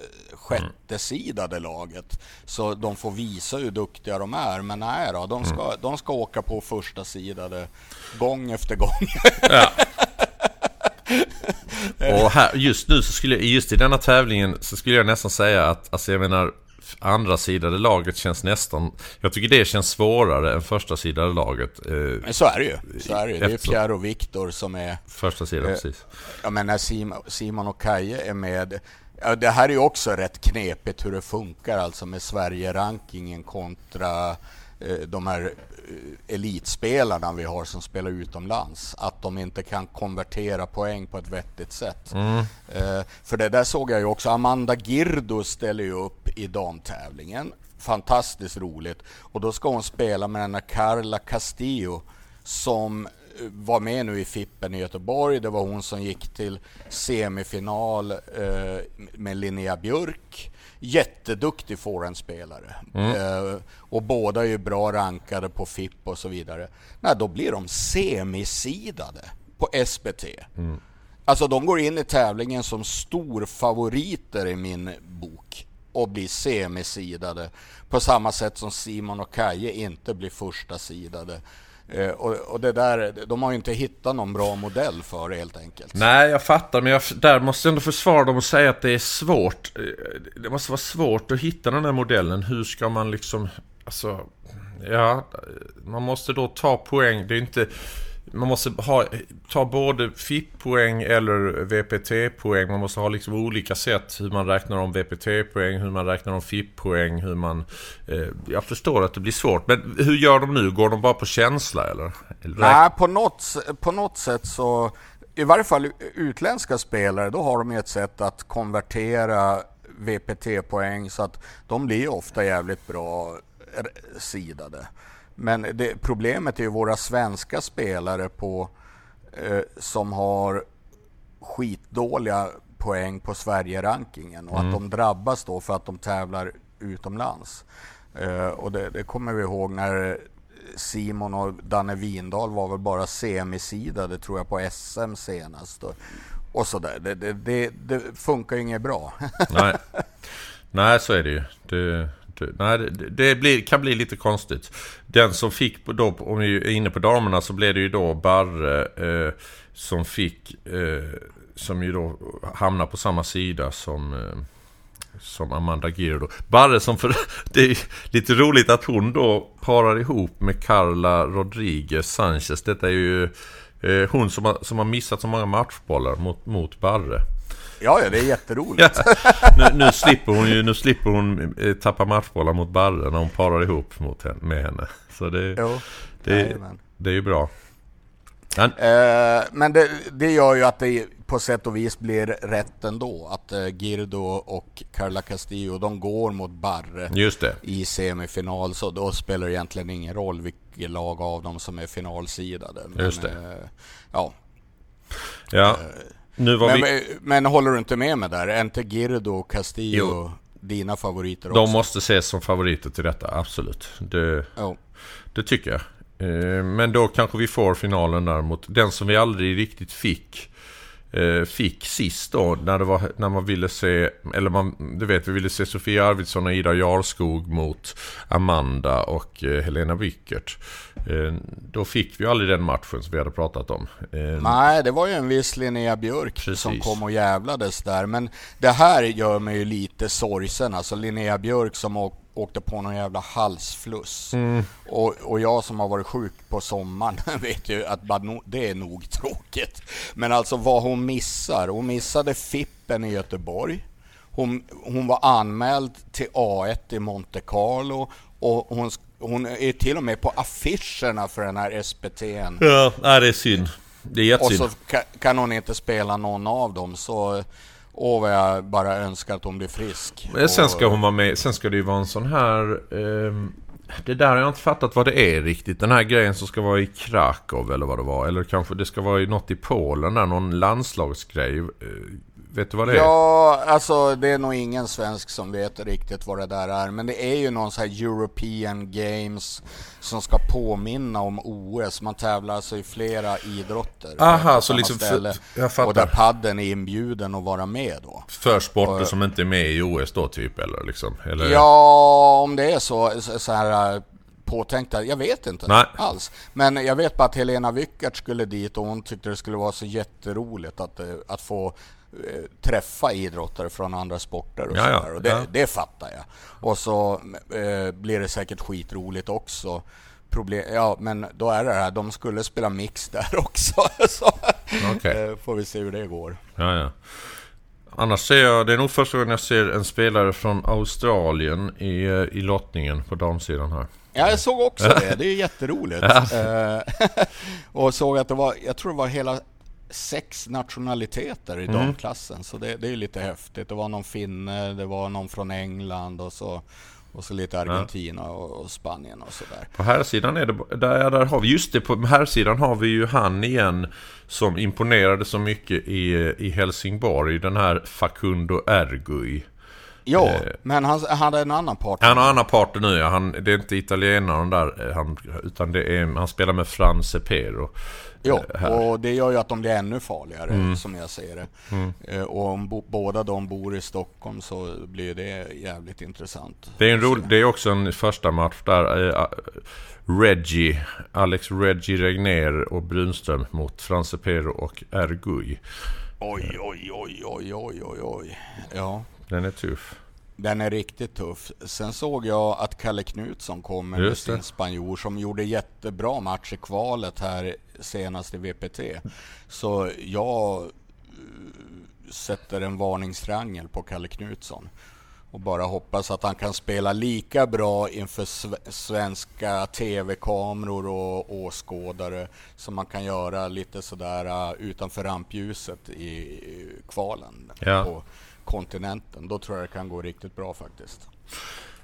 sjätte Mm. sidade laget. Så de får visa hur duktiga de är. Men nej då, de ska, Mm. de ska åka på första sidade gång efter gång. Ja. Och här, just nu så skulle just i denna tävlingen så skulle jag nästan säga att, alltså jag menar Andra sidade laget känns nästan Jag tycker det känns svårare än första sidade laget eh, Men så är det ju. Så är det, ju. det är Pierre och Viktor som är Första sidan, Eh, precis Ja men när Simon, Simon och Kaje är med. Ja, det här är ju också rätt knepigt hur det funkar alltså med Sverige-rankingen kontra eh, de här eh, elitspelarna vi har som spelar utomlands. Att de inte kan konvertera poäng på ett vettigt sätt. Eh, för det där såg jag ju också. Amanda Girdo ställer ju upp i damtävlingen. Fantastiskt roligt. Och då ska hon spela med den här Carla Castillo som var med nu i Fippen i Göteborg. Det var hon som gick till semifinal eh, med Linnea Björk. Jätteduktig forehandspelare. Eh, och båda är ju bra rankade på FIP och så vidare. Nej, då blir de semisidade på SBT. Alltså de går in i tävlingen som storfavoriter i min bok och blir semisidade. På samma sätt som Simon och Kaje inte blir första sidade. Eh, och, och det där, de har ju inte hittat någon bra modell för det helt enkelt. Nej, jag fattar, men jag, där måste jag ändå försvara dem och säga att det är svårt. Eh, det måste vara svårt att hitta den här modellen. Hur ska man liksom... Alltså... Ja, man måste då ta poäng. Det är inte... Man måste ha, ta både FIP-poäng eller VPT-poäng. Man måste ha liksom olika sätt hur man räknar om VPT-poäng, hur man räknar om FIP-poäng, hur man... Eh, jag förstår att det blir svårt. Men hur gör de nu? Går de bara på känsla eller? eller Nej, på något, på något sätt så, i varje fall utländska spelare, då har de ju ett sätt att konvertera VPT-poäng så att de blir ofta jävligt bra sidade. Men det, problemet är ju våra svenska spelare på, eh, som har skitdåliga poäng på Sverige-rankingen och att de drabbas då för att de tävlar utomlands. Eh, och det, det kommer vi ihåg när Simon och Danne Windahl var väl bara semisidade tror jag på SM senast. Och, och sådär. Det, det, det, det funkar ju inget bra. Nej. Nej, så är det ju. Det, Typ. nej, det, det blir, kan bli lite konstigt. Den som fick, då, om vi är inne på damerna, så blev det ju då Barre eh, som fick, eh, som ju då hamnar på samma sida som, eh, som Amanda Girdo. Barre som för, det är lite roligt att hon då parar ihop med Carla Rodriguez Sanchez. Detta är ju eh, hon som har, som har missat så många matchbollar mot, mot Barre ja, ja, det är jätteroligt. nu, nu slipper hon ju nu slipper hon eh, tappa matchbollar mot Barre när hon parar ihop mot henne, med henne. Så det, Jo. det, Jajamän. det är ju bra. Men, Eh, men det, det gör ju att det på sätt och vis blir rätt ändå. Att eh, Girdo och Carla Castillo, de går mot Barre just det. i semifinal. Så då spelar det egentligen ingen roll vilket lag av dem som är finalsidade. Men, Just det. eh, ja. Ja. Var Men, vi, men, håller du inte med mig där? Är inte Girdo och Castillo Jo. dina favoriter också? de måste ses som favoriter till detta, absolut. Det, Jo. det tycker jag. Eh, men då kanske vi får finalen där mot den som vi aldrig riktigt fick. Eh, fick sist då när, det var, när man ville se, eller man, du vet vi ville se Sofia Arvidsson och Ida Jarskog mot Amanda och eh, Helena Wickert. Eh, då fick vi aldrig den matchen som vi hade pratat om. Nej, det var ju en viss Linnea Björk Precis. som kom och jävlades där. Men det här gör mig ju lite sorgsen. Alltså Linnea Björk som åkte på någon jävla halsfluss. Mm. Och, och jag som har varit sjuk på sommaren vet ju att det är nog tråkigt. Men alltså vad hon missar. Hon missade Fippen i Göteborg. Hon, hon var anmäld till A1 i Monte Carlo och hon, hon är till och med på affischerna för den här SPT'n. Ja, det är synd. Det är jättesynd. Och så kan hon inte spela någon av dem. Så Åh vad jag bara önskar att hon blir frisk. Men sen ska hon vara med, sen ska det ju vara en sån här... Eh, det där har jag inte fattat vad det är riktigt. Den här grejen som ska vara i Krakow eller vad det var. Eller kanske det ska vara i något i Polen där, någon landslagsgrej. Vet du vad det är? Ja, alltså det är nog ingen svensk som vet riktigt vad det där är. Men det är ju någon sån här European Games som ska påminna om OS. Man tävlar alltså i flera idrotter. Aha, så liksom... Ställe, jag fattar. Och där padden är inbjuden att vara med då. För sporter och, som inte är med i OS då typ, eller liksom? Eller? Ja, om det är så, så här äh, påtänkta. Jag vet inte Nej. alls. Men jag vet bara att Helena Wyckert skulle dit och hon tyckte det skulle vara så jätteroligt att, äh, att få träffa idrottare från andra sporter och, ja, ja, och det, ja. det, fattar jag. Och så eh, blir det säkert skitroligt också. Problem, ja, men då är det här, de skulle spela mix där också. så okay. eh, får vi se hur det går. Ja, ja. Annars ser jag, det är nog första gången jag ser en spelare från Australien i, eh, i lottningen på damsidan här. Ja, jag såg också det. Det är jätteroligt. Eh, och såg att det var, jag tror det var hela sex nationaliteter i mm. damklassen. Så det, det är lite häftigt. Det var någon finne, det var någon från England och så och så lite Argentina ja. och, Spanien och sådär. På här sidan är det, där, där har vi, just det, på här sidan har vi ju han igen som imponerade så mycket i, i Helsingborg, den här Facundo Ergui. Ja, eh, men han hade en annan partner. Han har en annan partner nu ja. Han, det är inte italienaren där. Eh, han, utan det är, han spelar med Fran Cepero. Ja, eh, och det gör ju att de blir ännu farligare mm. som jag ser det. Mm. Eh, och om bo, båda de bor i Stockholm så blir det jävligt intressant. Det är, en rolig, det är också en första match där. Reggie, Alex Reggie Regner och Brunström mot Fran Cepero och Ergui. Oj, oj, oj, oj, oj, oj, oj. Ja. Den är tuff. Den är riktigt tuff. Sen såg jag att Kalle Knutsson kom med sin spanjor som gjorde jättebra match i kvalet här senast i VPT. Så jag eh, sätter en varningstriangel på Kalle Knutsson och bara hoppas att han kan spela lika bra inför svenska tv-kameror och åskådare som man kan göra lite sådär uh, utanför rampljuset i kvalen ja. på kontinenten. Då tror jag det kan gå riktigt bra faktiskt.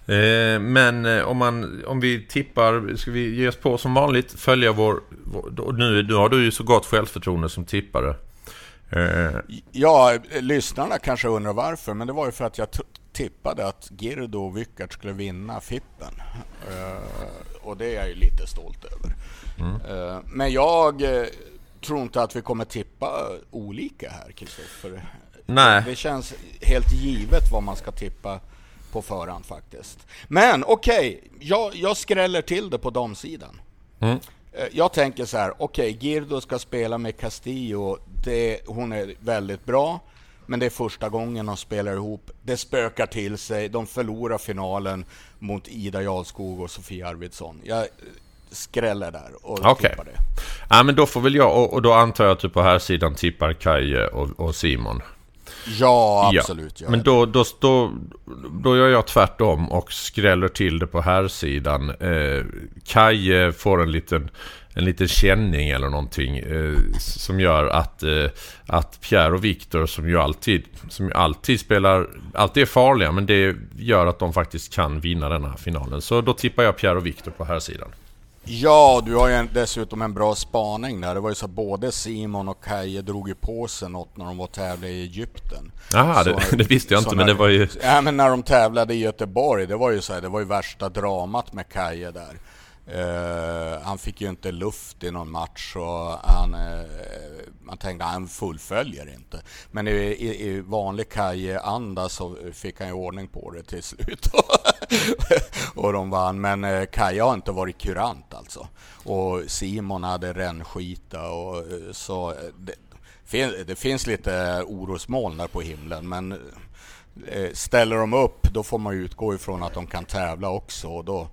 Eh, men eh, om, man, om vi tippar, ska vi ge oss på som vanligt följa vår... vår nu, nu har du ju så gott självförtroende som tippare. Eh. Ja, lyssnarna kanske undrar varför, men det var ju för att jag tippade att Girdo och Wyckert skulle vinna Fippen. och det är jag ju lite stolt över. Mm. men jag tror inte att vi kommer tippa olika här, Kristoffer. Nej. Det känns helt givet vad man ska tippa på förhand faktiskt. Men okej, okay, jag, jag skräller till det på damsidan. Mm. Eh, jag tänker så här, okej, okay, Girdo ska spela med Castillo. Det, hon är väldigt bra, men det är första gången de spelar ihop. Det spökar till sig. De förlorar finalen mot Ida Jarlskog och Sofia Arvidsson. Jag eh, skräller där och okay. tippar det. Ja, men då får väl jag, och, och då antar jag att du på här sidan tippar Kaje och, och Simon. Ja, absolut. Ja. Men då, då, då, då gör jag tvärtom och skräller till det på här sidan. Eh, Kaje får en liten, en liten känning eller någonting eh, som gör att, eh, att Pierre och Viktor som ju alltid, som ju alltid spelar, alltid är farliga men det gör att de faktiskt kan vinna den här finalen. Så då tippar jag Pierre och Viktor på här sidan. Ja, du har ju dessutom en bra spaning där. Det var ju så att både Simon och Kaje drog ju på sig något när de var tävlade i Egypten. Jaha, det, det, visste jag inte, när, men det var ju... Ja, men när de tävlade i Göteborg, det var ju så här, det var ju värsta dramat med Kaje där. Eh, han fick ju inte luft i någon match och han, eh, man tänkte att han fullföljer inte. Men i, i, i vanlig Kaje-anda så fick han ju ordning på det till slut. och de vann. Men eh, Kaje har inte varit kurant alltså. Och Simon hade rännskita och eh, så. Eh, det, det finns lite orosmoln där på himlen men ställer de upp då får man utgå ifrån att de kan tävla också och då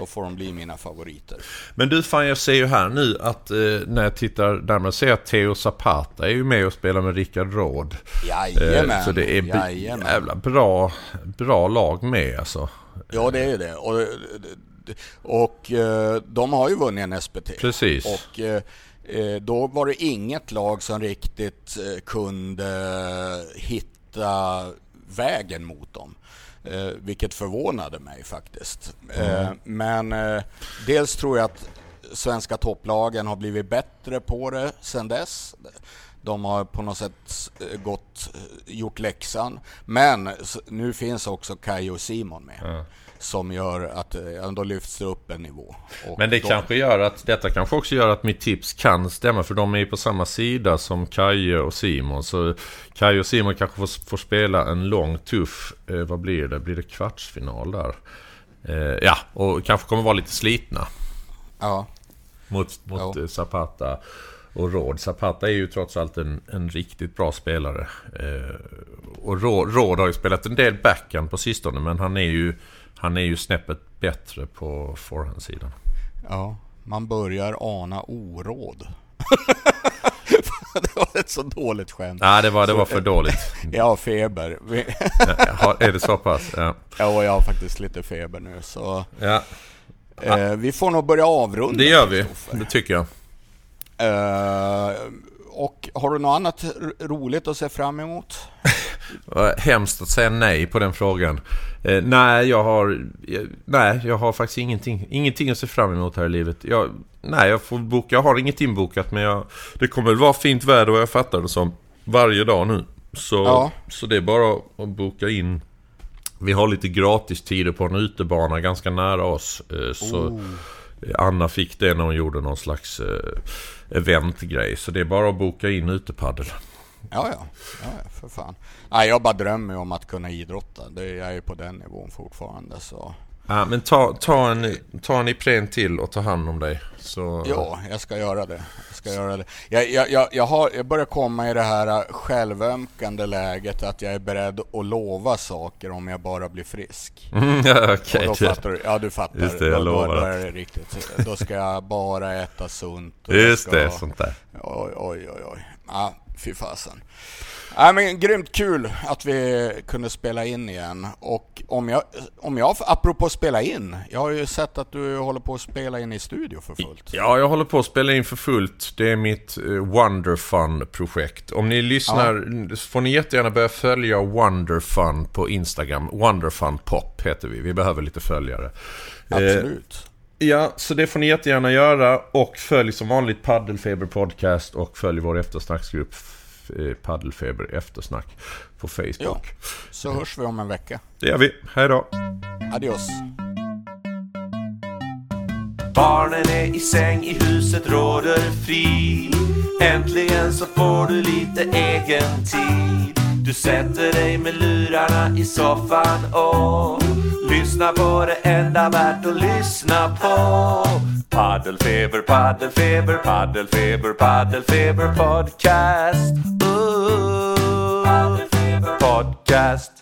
då får de bli mina favoriter. Men du, fan jag ser ju här nu att eh, när jag tittar närmare ser jag att Theo Zapata är ju med och spelar med Rickard Råd. Jajamän. Eh, så det är Jajamän. jävla bra, bra lag med alltså. Ja, det är ju det. Och, och eh, de har ju vunnit en SPT. Precis. Och eh, eh, då var det inget lag som riktigt kunde hitta vägen mot dem. Eh, vilket förvånade mig faktiskt. Mm. Eh, men eh, dels tror jag att svenska topplagen har blivit bättre på det sedan dess. De har på något sätt eh, gått, eh, gjort läxan. Men nu finns också Kai och Simon med. Mm som gör att ja, då lyfts det upp en nivå. Och Men det då... kanske gör att, detta kanske också gör att mitt tips kan stämma för de är ju på samma sida som Kaje och Simon. Så Kaje och Simon kanske får, får spela en lång tuff, eh, vad blir det? Blir det kvartsfinal där? Eh, ja, och kanske kommer vara lite slitna. Ja. Mot, mot ja. Eh, Zapata och Råd. Zapata är ju trots allt en, en riktigt bra spelare. Eh, och Råd, Råd har ju spelat en del backhand på sistone men han är ju han är ju snäppet bättre på forehandsidan. Ja, man börjar ana oråd. det var ett så dåligt skämt. Nej, det var, det var för dåligt. jag har feber. ja, är det så pass? Ja. ja, jag har faktiskt lite feber nu. Så ja. eh, vi får nog börja avrunda. Det gör vi, det tycker jag. Eh, och har du något annat roligt att se fram emot? Hemskt att säga nej på den frågan. Eh, nej, jag har, nej, jag har faktiskt ingenting, ingenting att se fram emot här i livet. Jag, nej, jag får boka, jag har inget inbokat men jag, det kommer väl vara fint väder och jag fattar det som varje dag nu. Så, ja. så det är bara att boka in. Vi har lite gratis tider på en utebana ganska nära oss. Eh, så oh. Anna fick det när hon gjorde någon slags eh, eventgrej. Så det är bara att boka in utepaddel. Ja, ja, ja, för fan. Nej, jag bara drömmer om att kunna idrotta. Det, jag är på den nivån fortfarande. Så. Ja, men ta, ta, en, ta en Ipren till och ta hand om dig. Så... Ja, jag ska göra det. Jag, ska göra det. Jag, jag, jag, jag, har, jag börjar komma i det här självömkande läget att jag är beredd att lova saker om jag bara blir frisk. Mm, ja, okay. då fattar du. Ja, du fattar. Just det, jag då, lovar. Då, då är det riktigt. Då ska jag bara äta sunt. Just ska, det, sånt där. Oj, oj, oj. oj. Ja, fy fasen. Nej, men grymt kul att vi kunde spela in igen. Och om jag, om jag, apropå spela in, jag har ju sett att du håller på att spela in i studio för fullt. Ja, jag håller på att spela in för fullt. Det är mitt uh, Wonderfun-projekt. Om ni lyssnar ja. får ni jättegärna börja följa Wonderfun på Instagram. Wonderfun Pop heter vi. Vi behöver lite följare. Absolut. Ja, så det får ni jättegärna göra. Och följ som vanligt Paddelfeber Podcast och följ vår eftersnacksgrupp Eh, paddelfeber eftersnack på Facebook. Ja, så hörs vi om en vecka. Det gör vi. Hej då. Adios. Barnen är i säng, i huset råder frid. Äntligen så får du lite egen tid. Du sätter dig med lurarna i soffan och Lyssna på det enda värt att lyssna på. Paddelfeber, paddelfeber, paddelfeber, paddelfeber podcast. Uh, paddelfeber podcast.